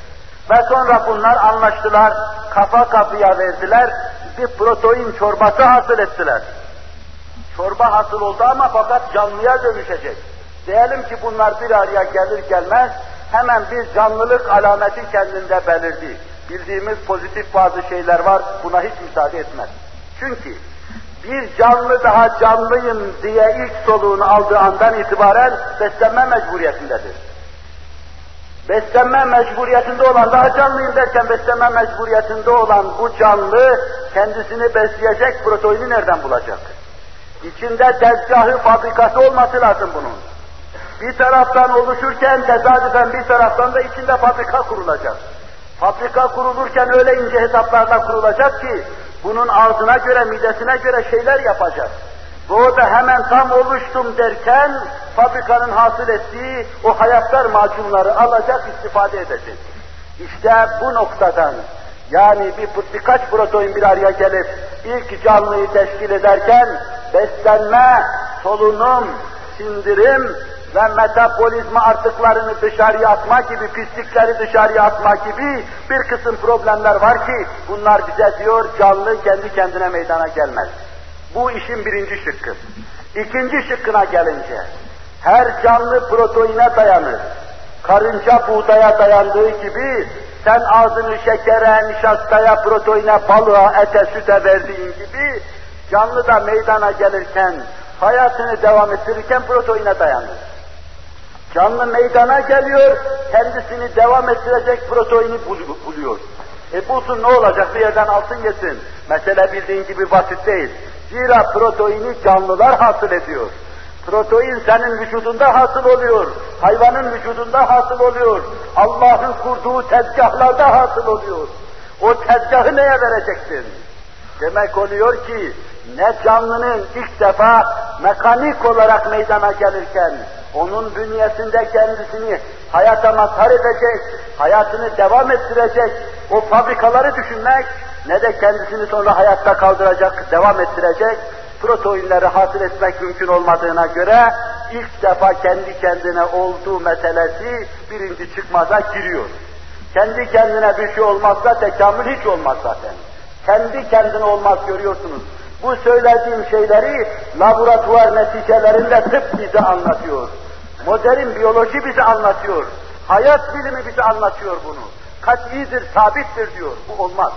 Ve sonra bunlar anlaştılar, kafa kapıya verdiler, bir protein çorbası hasıl ettiler. Çorba hasıl oldu ama fakat canlıya dönüşecek. Diyelim ki bunlar bir araya gelir gelmez hemen bir canlılık alameti kendinde belirdi. Bildiğimiz pozitif bazı şeyler var, buna hiç müsaade etmez. Çünkü bir canlı daha canlıyım diye ilk soluğunu aldığı andan itibaren beslenme mecburiyetindedir. Beslenme mecburiyetinde olan, daha canlıyım derken beslenme mecburiyetinde olan bu canlı kendisini besleyecek proteini nereden bulacak? İçinde tezgahı, fabrikası olması lazım bunun. Bir taraftan oluşurken tesadüfen bir taraftan da içinde fabrika kurulacak. Fabrika kurulurken öyle ince hesaplarla kurulacak ki bunun ağzına göre, midesine göre şeyler yapacak. O da hemen tam oluştum derken fabrikanın hasıl ettiği o hayatlar macunları alacak, istifade edecek. İşte bu noktadan yani bir birkaç protein bir araya gelip ilk canlıyı teşkil ederken beslenme, solunum, sindirim ve metabolizma artıklarını dışarıya atma gibi, pislikleri dışarıya atma gibi bir kısım problemler var ki bunlar bize diyor canlı kendi kendine meydana gelmez. Bu işin birinci şıkkı. İkinci şıkkına gelince, her canlı proteine dayanır. Karınca buğdaya dayandığı gibi sen ağzını şekere, nişastaya, proteine, balığa, ete, süte verdiğin gibi canlı da meydana gelirken, hayatını devam ettirirken proteine dayanır. Canlı meydana geliyor, kendisini devam ettirecek proteini buluyor. E bulsun ne olacak bir yerden alsın yesin. Mesele bildiğin gibi basit değil. Zira proteini canlılar hasıl ediyor. Protein senin vücudunda hasıl oluyor. Hayvanın vücudunda hasıl oluyor. Allah'ın kurduğu tezgahlarda hasıl oluyor. O tezgahı neye vereceksin? Demek oluyor ki ne canlının ilk defa mekanik olarak meydana gelirken onun bünyesinde kendisini hayata mazhar edecek, hayatını devam ettirecek o fabrikaları düşünmek ne de kendisini sonra hayatta kaldıracak, devam ettirecek proteinleri hasıl etmek mümkün olmadığına göre ilk defa kendi kendine olduğu meselesi birinci çıkmaza giriyor. Kendi kendine bir şey olmazsa tekamül hiç olmaz zaten. Kendi kendine olmaz görüyorsunuz. Bu söylediğim şeyleri laboratuvar neticelerinde tıp bize anlatıyor. Modern biyoloji bize anlatıyor. Hayat bilimi bize anlatıyor bunu. Katidir, sabittir diyor. Bu olmaz.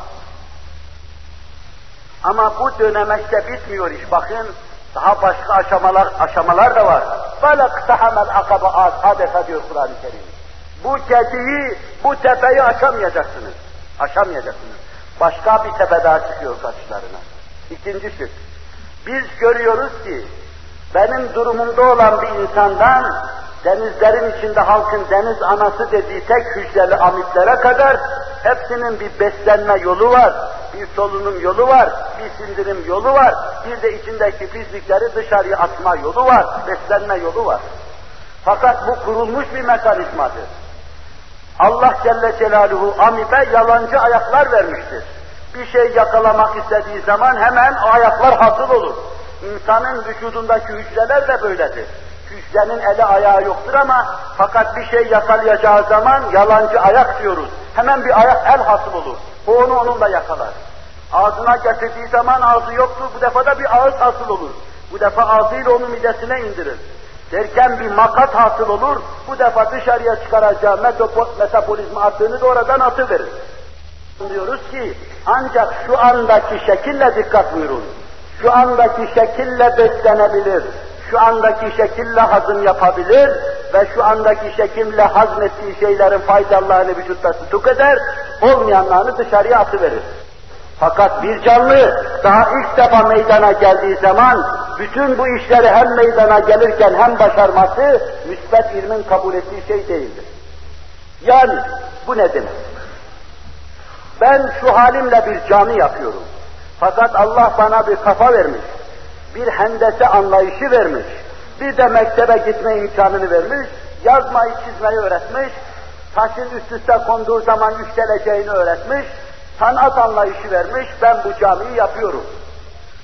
Ama bu dönemekte bitmiyor iş. Bakın daha başka aşamalar aşamalar da var. Felak tahamel akaba adeta diyor Kur'an-ı Kerim. Bu kediyi, bu tepeyi aşamayacaksınız. Aşamayacaksınız. Başka bir tepe daha çıkıyor karşılarına. İkinci şık. Biz görüyoruz ki benim durumumda olan bir insandan denizlerin içinde halkın deniz anası dediği tek hücreli amitlere kadar hepsinin bir beslenme yolu var, bir solunum yolu var, bir sindirim yolu var, bir de içindeki fizikleri dışarıya atma yolu var, beslenme yolu var. Fakat bu kurulmuş bir mekanizmadır. Allah Celle Celaluhu amibe yalancı ayaklar vermiştir. Bir şey yakalamak istediği zaman hemen ayaklar hasıl olur. İnsanın vücudundaki hücreler de böyledir. Küçlenin eli ayağı yoktur ama fakat bir şey yakalayacağı zaman yalancı ayak diyoruz. Hemen bir ayak el hasıl olur. O onu onunla yakalar. Ağzına getirdiği zaman ağzı yoktur, bu defa da bir ağız hasıl olur. Bu defa ağzıyla onu midesine indirir. Derken bir makat hasıl olur, bu defa dışarıya çıkaracağı metabolizma attığını da oradan atıverir. Diyoruz ki, ancak şu andaki şekille dikkat buyurun. Şu andaki şekille beslenebilir, şu andaki şekille hazım yapabilir ve şu andaki şekille hazmettiği şeylerin faydalarını vücutta tutuk eder, olmayanlarını dışarıya atıverir. Fakat bir canlı daha ilk defa meydana geldiği zaman bütün bu işleri hem meydana gelirken hem başarması müsbet ilmin kabul ettiği şey değildir. Yani bu ne demek? Ben şu halimle bir cami yapıyorum. Fakat Allah bana bir kafa vermiş, bir hendese anlayışı vermiş, bir de mektebe gitme imkanını vermiş, yazmayı çizmeyi öğretmiş, taşın üst üste konduğu zaman yükseleceğini öğretmiş, sanat anlayışı vermiş, ben bu camiyi yapıyorum.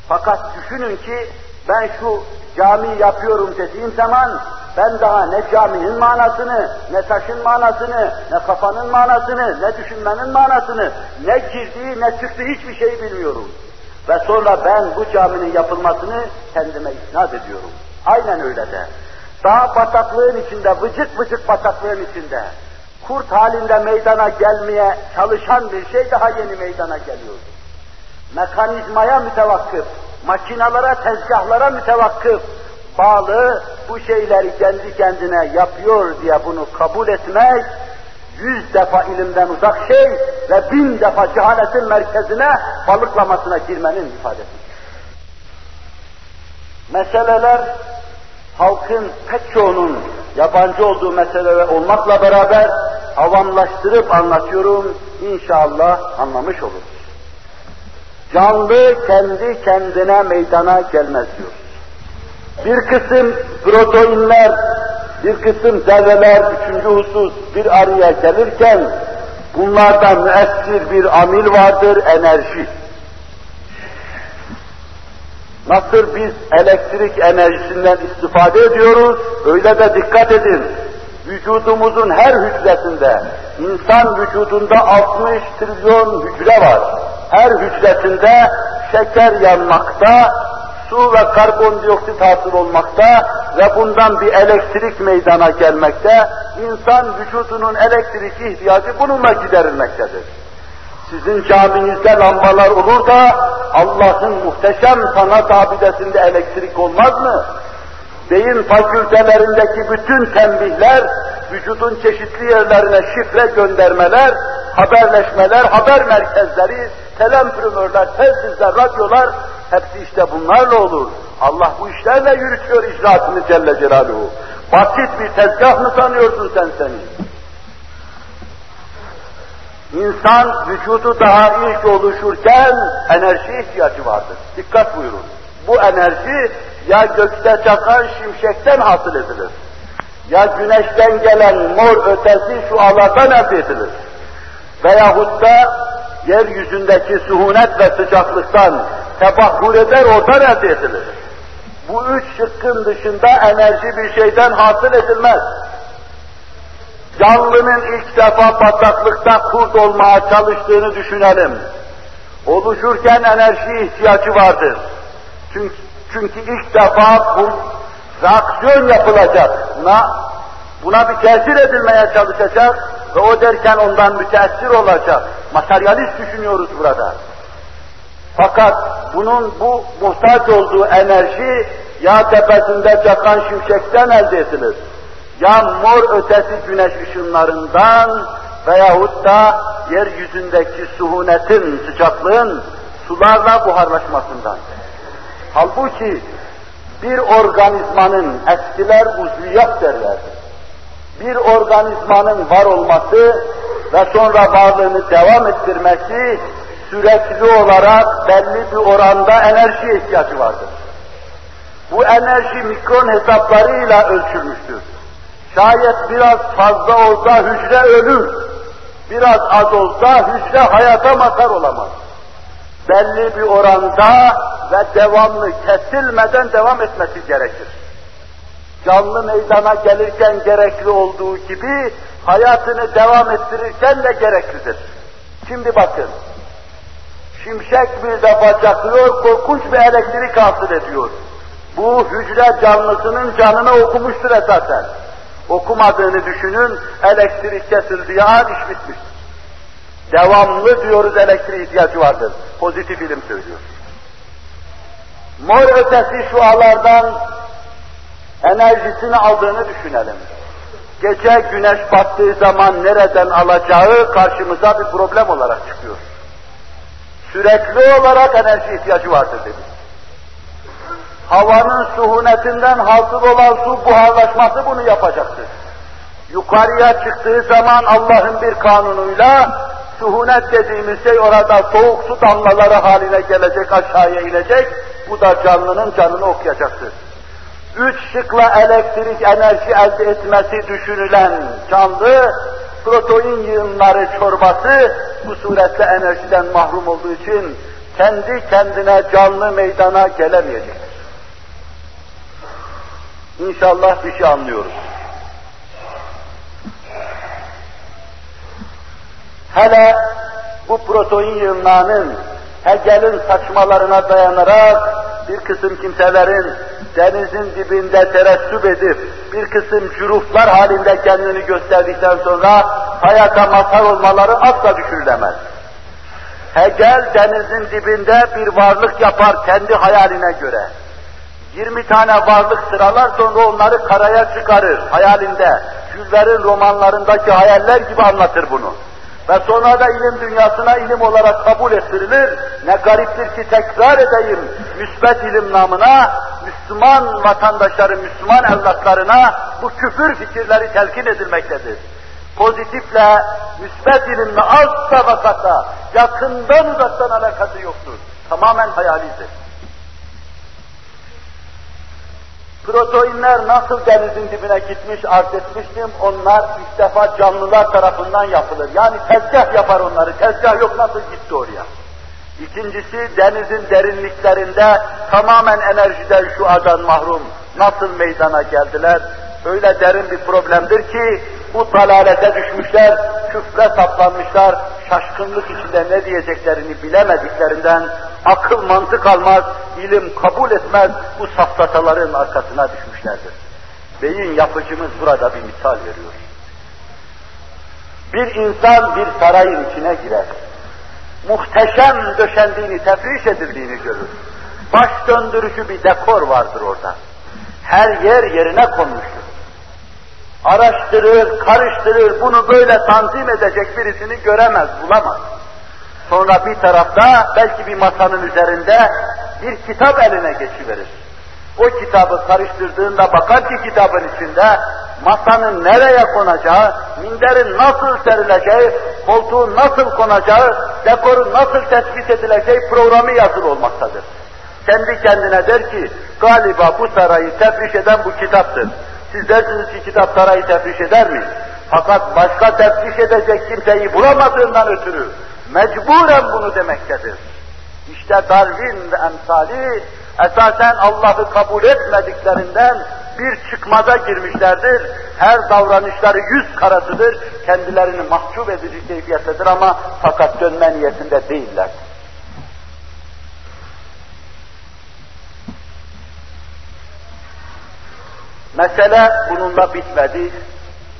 Fakat düşünün ki ben şu cami yapıyorum dediğim zaman ben daha ne caminin manasını, ne taşın manasını, ne kafanın manasını, ne düşünmenin manasını, ne girdiği ne çıktığı hiçbir şeyi bilmiyorum. Ve sonra ben bu caminin yapılmasını kendime isnat ediyorum. Aynen öyle de. Daha bataklığın içinde, vıcık vıcık bataklığın içinde, kurt halinde meydana gelmeye çalışan bir şey daha yeni meydana geliyor. Mekanizmaya mütevakkıf, makinalara, tezgahlara mütevakkıf, bağlı bu şeyleri kendi kendine yapıyor diye bunu kabul etmek, yüz defa ilimden uzak şey ve bin defa cehaletin merkezine balıklamasına girmenin ifadesidir. Meseleler halkın pek çoğunun yabancı olduğu meseleler olmakla beraber avamlaştırıp anlatıyorum, inşallah anlamış olur. Canlı kendi kendine meydana gelmez diyor. Bir kısım proteinler, bir kısım zerreler, üçüncü husus bir araya gelirken bunlarda müessir bir amil vardır, enerji. Nasıl biz elektrik enerjisinden istifade ediyoruz, öyle de dikkat edin. Vücudumuzun her hücresinde, insan vücudunda 60 trilyon hücre var. Her hücresinde şeker yanmakta, su ve karbondioksit hasıl olmakta ve bundan bir elektrik meydana gelmekte. İnsan vücudunun elektrik ihtiyacı bununla giderilmektedir. Sizin caminizde lambalar olur da Allah'ın muhteşem sanat abidesinde elektrik olmaz mı? Beyin fakültelerindeki bütün tembihler, vücudun çeşitli yerlerine şifre göndermeler, haberleşmeler, haber merkezleri, telemprimörler, telsizler, radyolar, hepsi işte bunlarla olur. Allah bu işlerle yürütüyor icraatını Celle Celaluhu. Basit bir tezgah mı sanıyorsun sen seni? İnsan vücudu daha ilk oluşurken enerji ihtiyacı vardır. Dikkat buyurun. Bu enerji ya gökte çakan şimşekten hasıl edilir. Ya güneşten gelen mor ötesi şu alardan elde edilir. Veyahut da yeryüzündeki suhunet ve sıcaklıktan tebahhur eder oradan elde edilir. Bu üç şıkkın dışında enerji bir şeyden hasıl edilmez. Canlının ilk defa bataklıkta kurt olmaya çalıştığını düşünelim. Oluşurken enerji ihtiyacı vardır. Çünkü, çünkü ilk defa bu reaksiyon yapılacak. Buna, buna bir tesir edilmeye çalışacak ve o derken ondan müteessir olacak. Materyalist düşünüyoruz burada. Fakat bunun bu muhtaç olduğu enerji ya tepesinde çakan şimşekten elde edilir ya mor ötesi güneş ışınlarından veyahut da yeryüzündeki suhunetin, sıcaklığın sularla buharlaşmasından. Halbuki bir organizmanın eskiler uzviyat derler. Bir organizmanın var olması ve sonra varlığını devam ettirmesi sürekli olarak belli bir oranda enerji ihtiyacı vardır. Bu enerji mikron hesaplarıyla ölçülmüştür. Şayet biraz fazla olsa hücre ölür, biraz az olsa hücre hayata mazhar olamaz. Belli bir oranda ve devamlı kesilmeden devam etmesi gerekir. canlı meydana gelirken gerekli olduğu gibi hayatını devam ettirirken de gereklidir. Şimdi bakın, şimşek bir de bacaklıyor, korkunç bir elektrik hasıl ediyor. Bu hücre canlısının canına okumuştur esasen. Okumadığını düşünün, elektrik kesildiği an iş bitmiş. Devamlı diyoruz elektrik ihtiyacı vardır. Pozitif ilim söylüyor. Mor ötesi şualardan enerjisini aldığını düşünelim. Gece güneş battığı zaman nereden alacağı karşımıza bir problem olarak çıkıyor. Sürekli olarak enerji ihtiyacı vardır dedik. Havanın suhunetinden hasıl olan su buharlaşması bunu yapacaktır. Yukarıya çıktığı zaman Allah'ın bir kanunuyla suhunet dediğimiz şey orada soğuk su damlaları haline gelecek, aşağıya inecek. Bu da canlının canını okuyacaktır. Üç şıkla elektrik enerji elde etmesi düşünülen canlı, protein yığınları çorbası bu suretle enerjiden mahrum olduğu için kendi kendine canlı meydana gelemeyecektir. İnşallah bir şey anlıyoruz. Hele bu protein yığınlarının Hegel'in saçmalarına dayanarak bir kısım kimselerin denizin dibinde teressüp edip bir kısım cüruflar halinde kendini gösterdikten sonra hayata mazhar olmaları asla düşürülemez. Hegel denizin dibinde bir varlık yapar kendi hayaline göre. 20 tane varlık sıralar sonra onları karaya çıkarır hayalinde. Güllerin romanlarındaki hayaller gibi anlatır bunu. Ve sonra da ilim dünyasına ilim olarak kabul ettirilir. Ne gariptir ki tekrar edeyim, müsbet ilim namına, Müslüman vatandaşların, Müslüman evlatlarına bu küfür fikirleri telkin edilmektedir. Pozitifle, müsbet ilimle asla vakata, yakından uzaktan alakası yoktur. Tamamen hayalidir. Proteinler nasıl denizin dibine gitmiş, arz etmiştim, onlar ilk defa canlılar tarafından yapılır. Yani tezgah yapar onları, tezgah yok nasıl gitti oraya. İkincisi denizin derinliklerinde tamamen enerjiden şu adan mahrum nasıl meydana geldiler? Öyle derin bir problemdir ki bu dalalete düşmüşler, küfre saplanmışlar, şaşkınlık içinde ne diyeceklerini bilemediklerinden akıl mantık almaz, ilim kabul etmez, bu safsataların arkasına düşmüşlerdir. Beyin yapıcımız burada bir misal veriyor. Bir insan bir sarayın içine girer. Muhteşem döşendiğini, tefriş edildiğini görür. Baş döndürücü bir dekor vardır orada. Her yer yerine konmuştur. Araştırır, karıştırır, bunu böyle tanzim edecek birisini göremez, bulamaz. Sonra bir tarafta belki bir masanın üzerinde bir kitap eline geçiverir. O kitabı karıştırdığında bakar ki kitabın içinde masanın nereye konacağı, minderin nasıl serileceği, koltuğun nasıl konacağı, dekorun nasıl tespit edileceği programı yazılı olmaktadır. Kendi kendine der ki, galiba bu sarayı tefriş eden bu kitaptır. Siz dersiniz ki kitap sarayı tefriş eder mi? Fakat başka tefriş edecek kimseyi bulamadığından ötürü mecburen bunu demektedir. İşte Darwin ve emsali esasen Allah'ı kabul etmediklerinden bir çıkmaza girmişlerdir. Her davranışları yüz karasıdır, kendilerini mahcup edici keyfiyettedir ama fakat dönme niyetinde değiller. Mesele bununla bitmedi.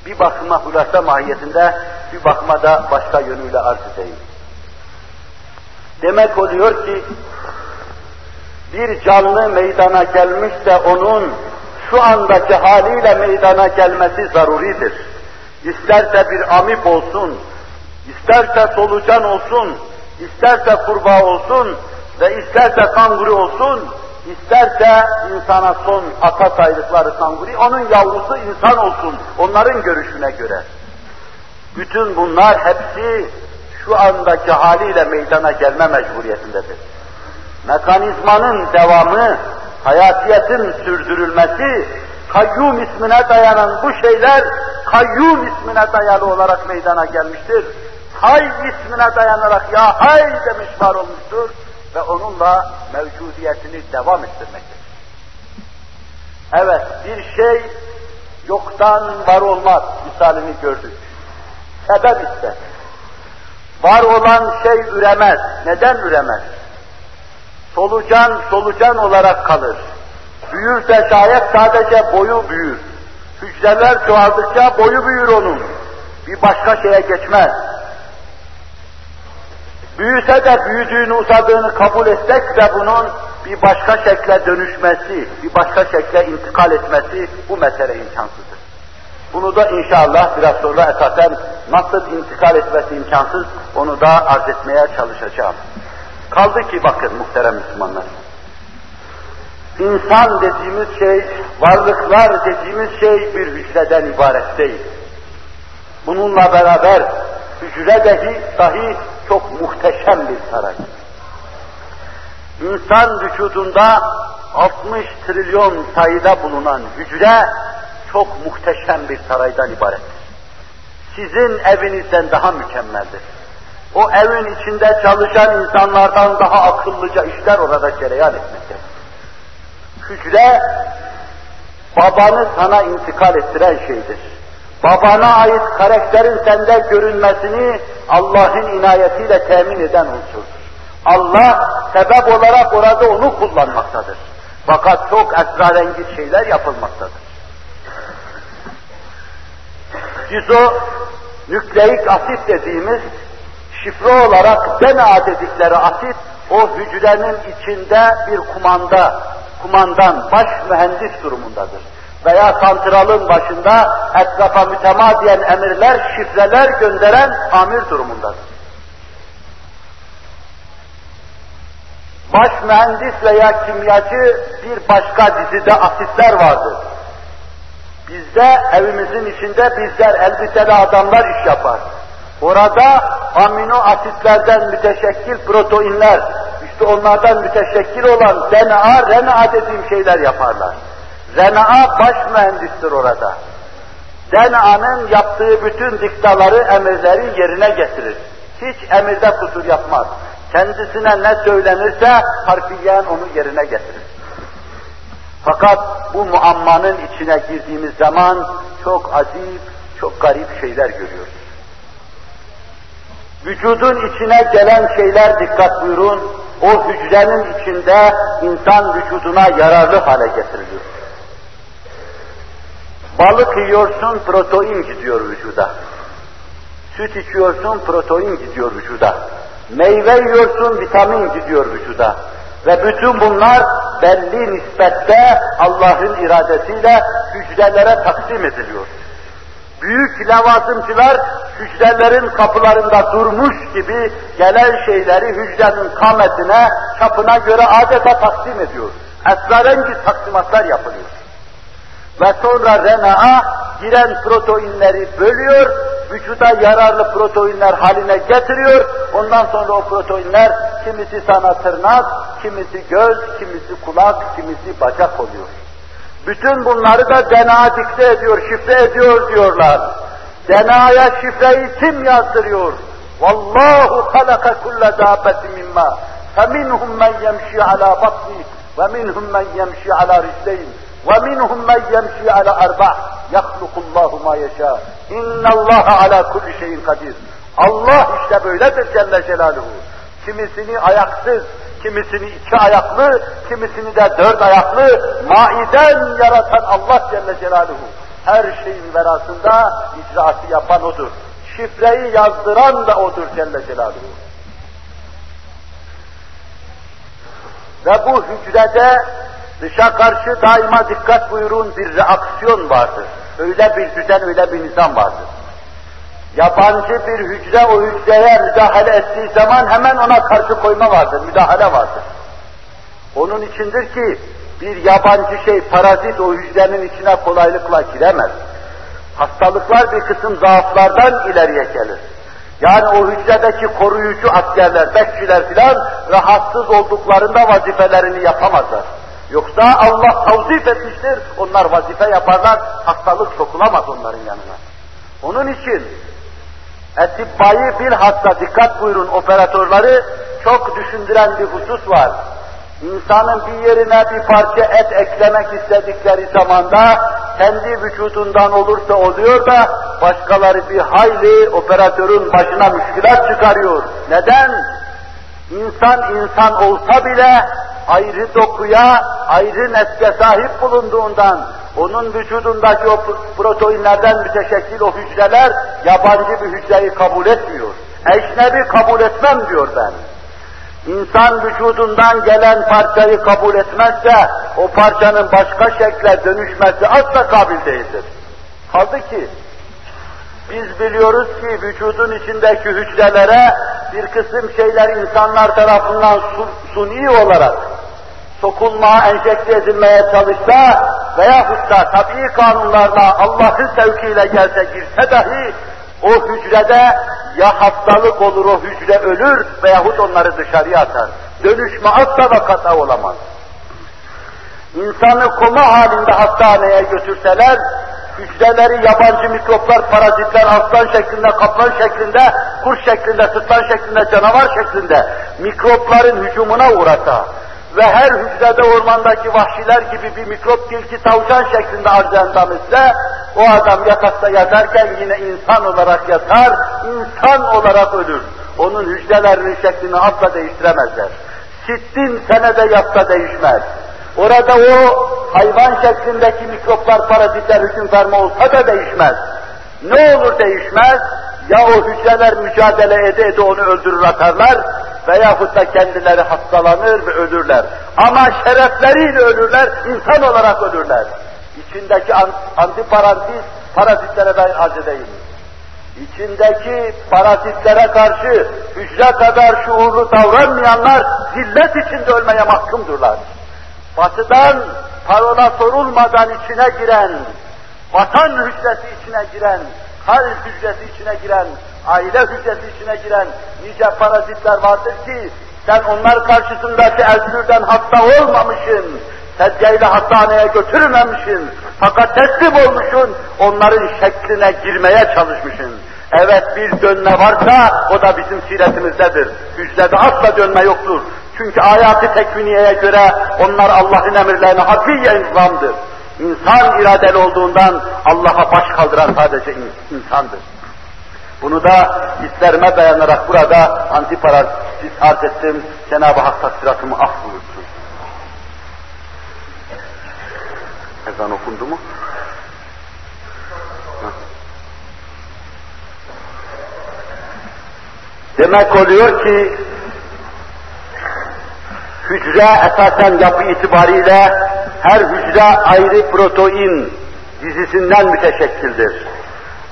Bir bakıma hulasa mahiyetinde, bir bakıma da başka yönüyle arz edeyim. Demek oluyor ki bir canlı meydana gelmişse onun şu andaki haliyle meydana gelmesi zaruridir. İsterse bir amip olsun, isterse solucan olsun, isterse kurbağa olsun ve isterse kanguru olsun, isterse insana son ata saydıkları kanguru, onun yavrusu insan olsun, onların görüşüne göre. Bütün bunlar hepsi şu andaki haliyle meydana gelme mecburiyetindedir. Mekanizmanın devamı, hayatiyetin sürdürülmesi, kayyum ismine dayanan bu şeyler, kayyum ismine dayalı olarak meydana gelmiştir. Hay ismine dayanarak ya hay demiş var olmuştur ve onunla mevcudiyetini devam ettirmektedir. Evet, bir şey yoktan var olmaz misalini gördük. Sebep ise var olan şey üremez. Neden üremez? Solucan solucan olarak kalır. Büyür de şayet sadece boyu büyür. Hücreler çoğaldıkça boyu büyür onun. Bir başka şeye geçmez. Büyüse de büyüdüğünü uzadığını kabul etsek de bunun bir başka şekle dönüşmesi, bir başka şekle intikal etmesi bu mesele imkansızdır. Bunu da inşallah biraz sonra esasen nasıl intikal etmesi imkansız onu da arz etmeye çalışacağım. Kaldı ki bakın muhterem Müslümanlar. İnsan dediğimiz şey, varlıklar dediğimiz şey bir hücreden ibaret değil. Bununla beraber hücre dahi, dahi çok muhteşem bir saray. İnsan vücudunda 60 trilyon sayıda bulunan hücre çok muhteşem bir saraydan ibarettir. Sizin evinizden daha mükemmeldir. O evin içinde çalışan insanlardan daha akıllıca işler orada cereyan etmektedir. Hücre, babanı sana intikal ettiren şeydir. Babana ait karakterin sende görünmesini Allah'ın inayetiyle temin eden unsurdur. Allah sebep olarak orada onu kullanmaktadır. Fakat çok esrarengiz şeyler yapılmaktadır. Cizo, nükleik asit dediğimiz şifre olarak DNA dedikleri asit o hücrenin içinde bir kumanda, kumandan, baş mühendis durumundadır. Veya santralın başında etrafa mütemadiyen emirler, şifreler gönderen amir durumundadır. Baş mühendis veya kimyacı bir başka dizide asitler vardır. Bizde evimizin içinde bizler elbiseli adamlar iş yapar. Orada amino asitlerden müteşekkil proteinler, işte onlardan müteşekkil olan DNA, RNA dediğim şeyler yaparlar. RNA baş mühendistir orada. DNA'nın yaptığı bütün diktaları, emirleri yerine getirir. Hiç emirde kusur yapmaz. Kendisine ne söylenirse harfiyen onu yerine getirir. Fakat bu muammanın içine girdiğimiz zaman çok acip, çok garip şeyler görüyoruz. Vücudun içine gelen şeyler dikkat buyurun, o hücrenin içinde insan vücuduna yararlı hale getiriliyor. Balık yiyorsun, protein gidiyor vücuda. Süt içiyorsun, protein gidiyor vücuda. Meyve yiyorsun, vitamin gidiyor vücuda. Ve bütün bunlar belli nispette Allah'ın iradesiyle hücrelere taksim ediliyor. Büyük levazımcılar hücrelerin kapılarında durmuş gibi gelen şeyleri hücrenin kametine, çapına göre adeta taksim ediyor. Esrarengiz taksimatlar yapılıyor. Ve sonra RNA giren proteinleri bölüyor, vücuda yararlı proteinler haline getiriyor. Ondan sonra o proteinler kimisi sana tırnak, kimisi göz, kimisi kulak, kimisi bacak oluyor. Bütün bunları da DNA dikte ediyor, şifre ediyor diyorlar. DNA'ya şifreyi kim yazdırıyor? Vallahu halaka kulle dâbeti mimma. فَمِنْهُمْ مَنْ يَمْشِي عَلَى بَطْنِ وَمِنْهُمْ مَنْ يَمْشِي عَلَى رِجْلَيْنِ وَمِنْهُمْ مَنْ يَمْشِي عَلَى أَرْبَعٍ يَخْلُقُ اللّٰهُ مَا يَشَاءُ اِنَّ اللّٰهَ عَلَى كُلِّ شَيْءٍ قَدِيرٌ Allah işte böyledir Celle Celaluhu. Kimisini ayaksız, kimisini iki ayaklı, kimisini de dört ayaklı, maiden yaratan Allah Celle Celaluhu. Her şeyin verasında icraatı yapan O'dur. Şifreyi yazdıran da O'dur Celle Celaluhu. Ve bu hücrede dışa karşı daima dikkat buyurun bir reaksiyon vardır. Öyle bir düzen, öyle bir nizam vardır. Yabancı bir hücre o hücreye müdahale ettiği zaman hemen ona karşı koyma vardır, müdahale vardır. Onun içindir ki bir yabancı şey, parazit o hücrenin içine kolaylıkla giremez. Hastalıklar bir kısım zaaflardan ileriye gelir. Yani o hücredeki koruyucu askerler, bekçiler filan rahatsız olduklarında vazifelerini yapamazlar. Yoksa Allah tavzif etmiştir, onlar vazife yaparlar, hastalık sokulamaz onların yanına. Onun için etibbayı bilhassa dikkat buyurun operatörleri çok düşündüren bir husus var. İnsanın bir yerine bir parça et eklemek istedikleri zamanda kendi vücudundan olursa oluyor da başkaları bir hayli operatörün başına müşkilat çıkarıyor. Neden? İnsan insan olsa bile ayrı dokuya, ayrı neske sahip bulunduğundan onun vücudundaki o proteinlerden müteşekkil o hücreler yabancı bir hücreyi kabul etmiyor. Eşnebi kabul etmem diyor ben. İnsan vücudundan gelen parçayı kabul etmezse o parçanın başka şekle dönüşmesi asla kabil değildir. Kaldı ki biz biliyoruz ki vücudun içindeki hücrelere bir kısım şeyler insanlar tarafından suni olarak sokulmaya, enjekte edilmeye çalışsa veyahut da tabii kanunlarla Allah'ın sevkiyle gelse girse dahi o hücrede ya hastalık olur, o hücre ölür veyahut onları dışarıya atar. Dönüşme asla vakata olamaz. İnsanı koma halinde hastaneye götürseler, hücreleri yabancı mikroplar, parazitler, aslan şeklinde, kaplan şeklinde, kuş şeklinde, sırtlan şeklinde, canavar şeklinde mikropların hücumuna uğrasa ve her hücrede ormandaki vahşiler gibi bir mikrop tilki tavşan şeklinde arz endam o adam yatakta yatarken yine insan olarak yatar, insan olarak ölür. Onun hücrelerinin şeklini asla değiştiremezler. Sittin senede yatsa değişmez. Orada o hayvan şeklindeki mikroplar, parazitler hüküm ferma olsa da değişmez. Ne olur değişmez? Ya o hücreler mücadele ede ede onu öldürür atarlar veyahut da kendileri hastalanır ve ölürler. Ama şerefleriyle ölürler, insan olarak ölürler. İçindeki antiparazit, parazitlere dair arz edeyim. İçindeki parazitlere karşı hücre kadar şuurlu davranmayanlar zillet içinde ölmeye mahkumdurlar. Batıdan parola sorulmadan içine giren, vatan hücresi içine giren, kalp hücresi içine giren, aile hücresi içine giren nice parazitler vardır ki sen onlar karşısındaki elbürden hasta olmamışsın, sedyeyle hastaneye götürmemişsin, fakat teslim olmuşsun, onların şekline girmeye çalışmışsın. Evet bir dönme varsa o da bizim siretimizdedir. Hücrede asla dönme yoktur. Çünkü ayatı tekviniyeye göre onlar Allah'ın emirlerine hakiye infamdır. İnsan iradeli olduğundan Allah'a baş kaldıran sadece insandır. Bunu da hislerime dayanarak burada antiparazit arz ettim. Cenab-ı Hak taksiratımı affolursun. Ezan okundu mu? Demek oluyor ki hücre esasen yapı itibariyle her hücre ayrı protein dizisinden müteşekkildir.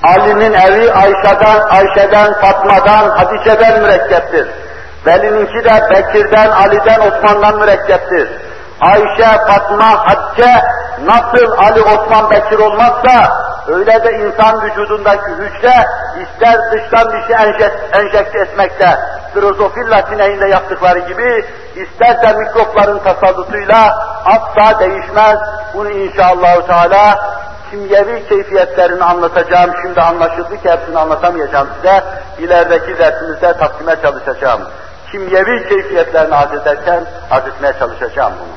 Ali'nin evi Ayşe'den, Ayşe'den, Fatma'dan, Hatice'den mürekkeptir. Veli'ninki de Bekir'den, Ali'den, Osman'dan mürekkeptir. Ayşe, Fatma, Hatice nasıl Ali, Osman, Bekir olmazsa öyle de insan vücudundaki hücre ister dıştan bir şey enjekte etmekte, filozofil latineyinde yaptıkları gibi ister de mikropların tasallutuyla asla değişmez. Bunu inşallah Teala kimyevi keyfiyetlerini anlatacağım. Şimdi anlaşıldı ki hepsini anlatamayacağım size. İlerideki dersimizde takdime çalışacağım. Kimyevi keyfiyetlerini arz ederken arz etmeye çalışacağım bunu.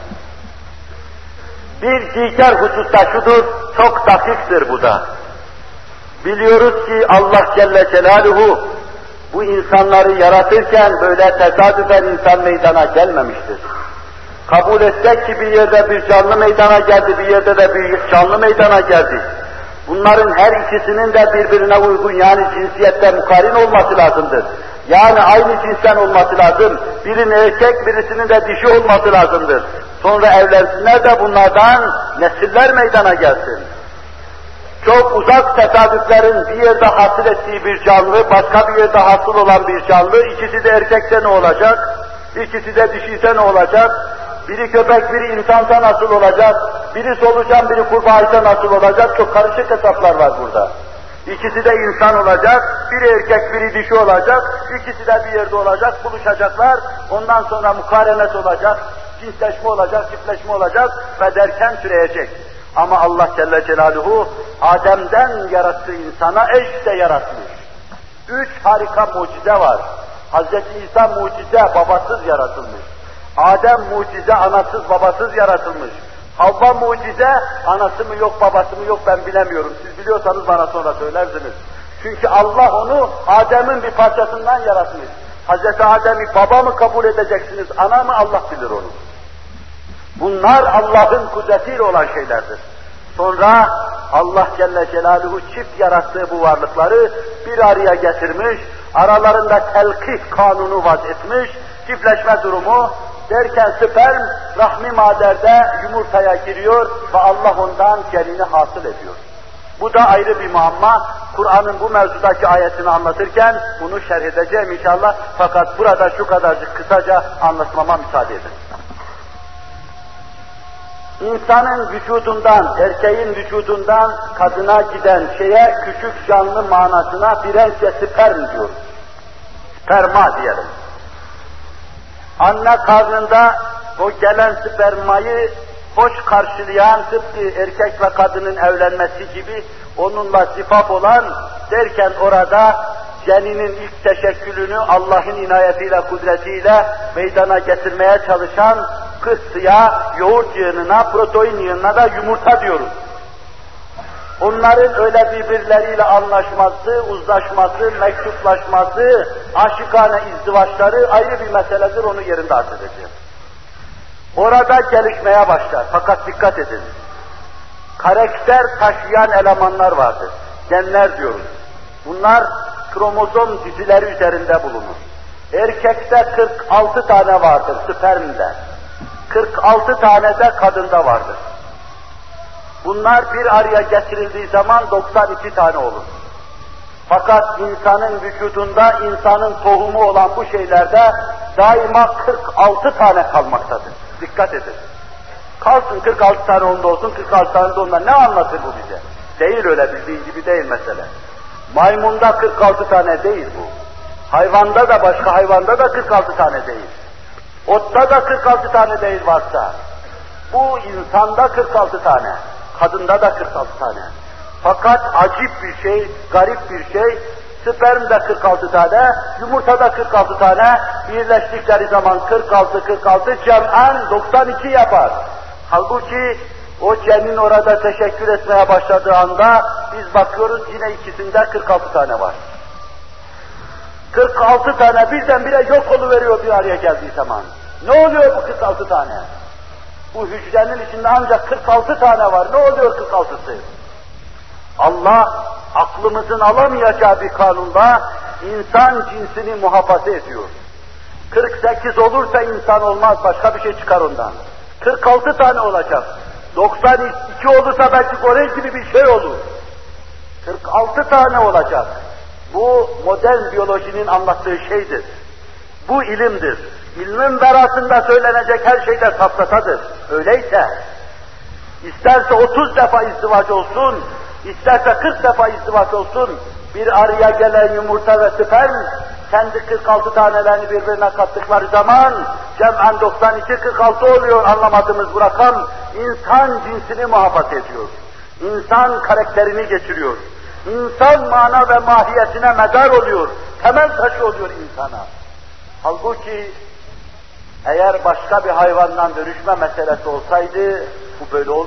Bir diğer hususta şudur, çok dakiktir bu da. Biliyoruz ki Allah Celle Celaluhu bu insanları yaratırken böyle tesadüfen insan meydana gelmemiştir. Kabul etsek ki bir yerde bir canlı meydana geldi, bir yerde de bir canlı meydana geldi. Bunların her ikisinin de birbirine uygun yani cinsiyette mukarin olması lazımdır. Yani aynı cinsten olması lazım. Birinin erkek, birisinin de dişi olması lazımdır. Sonra evlensinler de bunlardan nesiller meydana gelsin. Çok uzak tesadüflerin bir yerde hasıl ettiği bir canlı, başka bir yerde hasıl olan bir canlı, ikisi de erkekse ne olacak? İkisi de dişiyse ne olacak? Biri köpek, biri insansa nasıl olacak? Biri solucan, biri kurbağaysa nasıl olacak? Çok karışık hesaplar var burada. İkisi de insan olacak, biri erkek, biri dişi olacak, ikisi de bir yerde olacak, buluşacaklar, ondan sonra mukarenet olacak, cinsleşme olacak, çiftleşme olacak ve derken süreyecek. Ama Allah Celle Celaluhu Adem'den yarattığı insana eş de yaratmış. Üç harika mucize var. Hz. İsa mucize babasız yaratılmış. Adem mucize anasız babasız yaratılmış. Havva mucize anası mı yok babası mı yok ben bilemiyorum. Siz biliyorsanız bana sonra söylersiniz. Çünkü Allah onu Adem'in bir parçasından yaratmış. Hz. Adem'i baba mı kabul edeceksiniz, ana mı Allah bilir onu. Bunlar Allah'ın kudretiyle olan şeylerdir. Sonra Allah Celle Celaluhu çift yarattığı bu varlıkları bir araya getirmiş, aralarında telkih kanunu vaz etmiş, çiftleşme durumu derken sperm rahmi maderde yumurtaya giriyor ve Allah ondan genini hasıl ediyor. Bu da ayrı bir muamma. Kur'an'ın bu mevzudaki ayetini anlatırken bunu şerh edeceğim inşallah. Fakat burada şu kadarcık kısaca anlatmama müsaade edin. İnsanın vücudundan, erkeğin vücudundan kadına giden şeye küçük canlı manasına Frenkçe sperm diyor. Sperma diyelim. Anne karnında o gelen spermayı hoş karşılayan tıpkı erkek ve kadının evlenmesi gibi onunla sifaf olan derken orada ceninin ilk teşekkülünü Allah'ın inayetiyle, kudretiyle meydana getirmeye çalışan kısıya, yoğurt yığınına, protein yığınına da yumurta diyoruz. Onların öyle birbirleriyle anlaşması, uzlaşması, mektuplaşması, aşıkane izdivaçları ayrı bir meseledir, onu yerinde arz edeceğim. Orada gelişmeye başlar. Fakat dikkat edin. Karakter taşıyan elemanlar vardır. Genler diyoruz. Bunlar kromozom dizileri üzerinde bulunur. Erkekte 46 tane vardır spermde. 46 tane de kadında vardır. Bunlar bir araya getirildiği zaman 92 tane olur. Fakat insanın vücudunda insanın tohumu olan bu şeylerde daima 46 tane kalmaktadır. Dikkat edin. Kalsın 46 tane onda olsun, 46 tane de onda. Ne anlatır bu bize? Değil öyle bildiğin gibi değil mesele. Maymunda 46 tane değil bu. Hayvanda da başka hayvanda da 46 tane değil. Otta da 46 tane değil varsa. Bu insanda 46 tane. Kadında da 46 tane. Fakat acip bir şey, garip bir şey, spermde 46 tane, yumurtada 46 tane, birleştikleri zaman 46, 46, cem'en 92 yapar. Halbuki o cenin orada teşekkür etmeye başladığı anda biz bakıyoruz yine ikisinde 46 tane var. 46 tane birdenbire yok oluveriyor bir araya geldiği zaman. Ne oluyor bu 46 tane? Bu hücrenin içinde ancak 46 tane var. Ne oluyor 46'sı? Allah aklımızın alamayacağı bir kanunda insan cinsini muhafaza ediyor. 48 olursa insan olmaz, başka bir şey çıkar ondan. 46 tane olacak. 92 olursa belki Kore gibi bir şey olur. 46 tane olacak. Bu modern biyolojinin anlattığı şeydir. Bu ilimdir. İlmin verasında söylenecek her şeyde safsatadır. Öyleyse, isterse 30 defa izdivaç olsun, isterse 40 defa izdivaç olsun, bir araya gelen yumurta ve sperm, kendi 46 tanelerini birbirine kattıkları zaman, cem'en 92-46 oluyor anlamadığımız bu rakam, insan cinsini muhafaza ediyor. İnsan karakterini geçiriyor. İnsan mana ve mahiyetine medar oluyor. Temel taşı oluyor insana. Halbuki eğer başka bir hayvandan dönüşme meselesi olsaydı bu böyle olmayacak.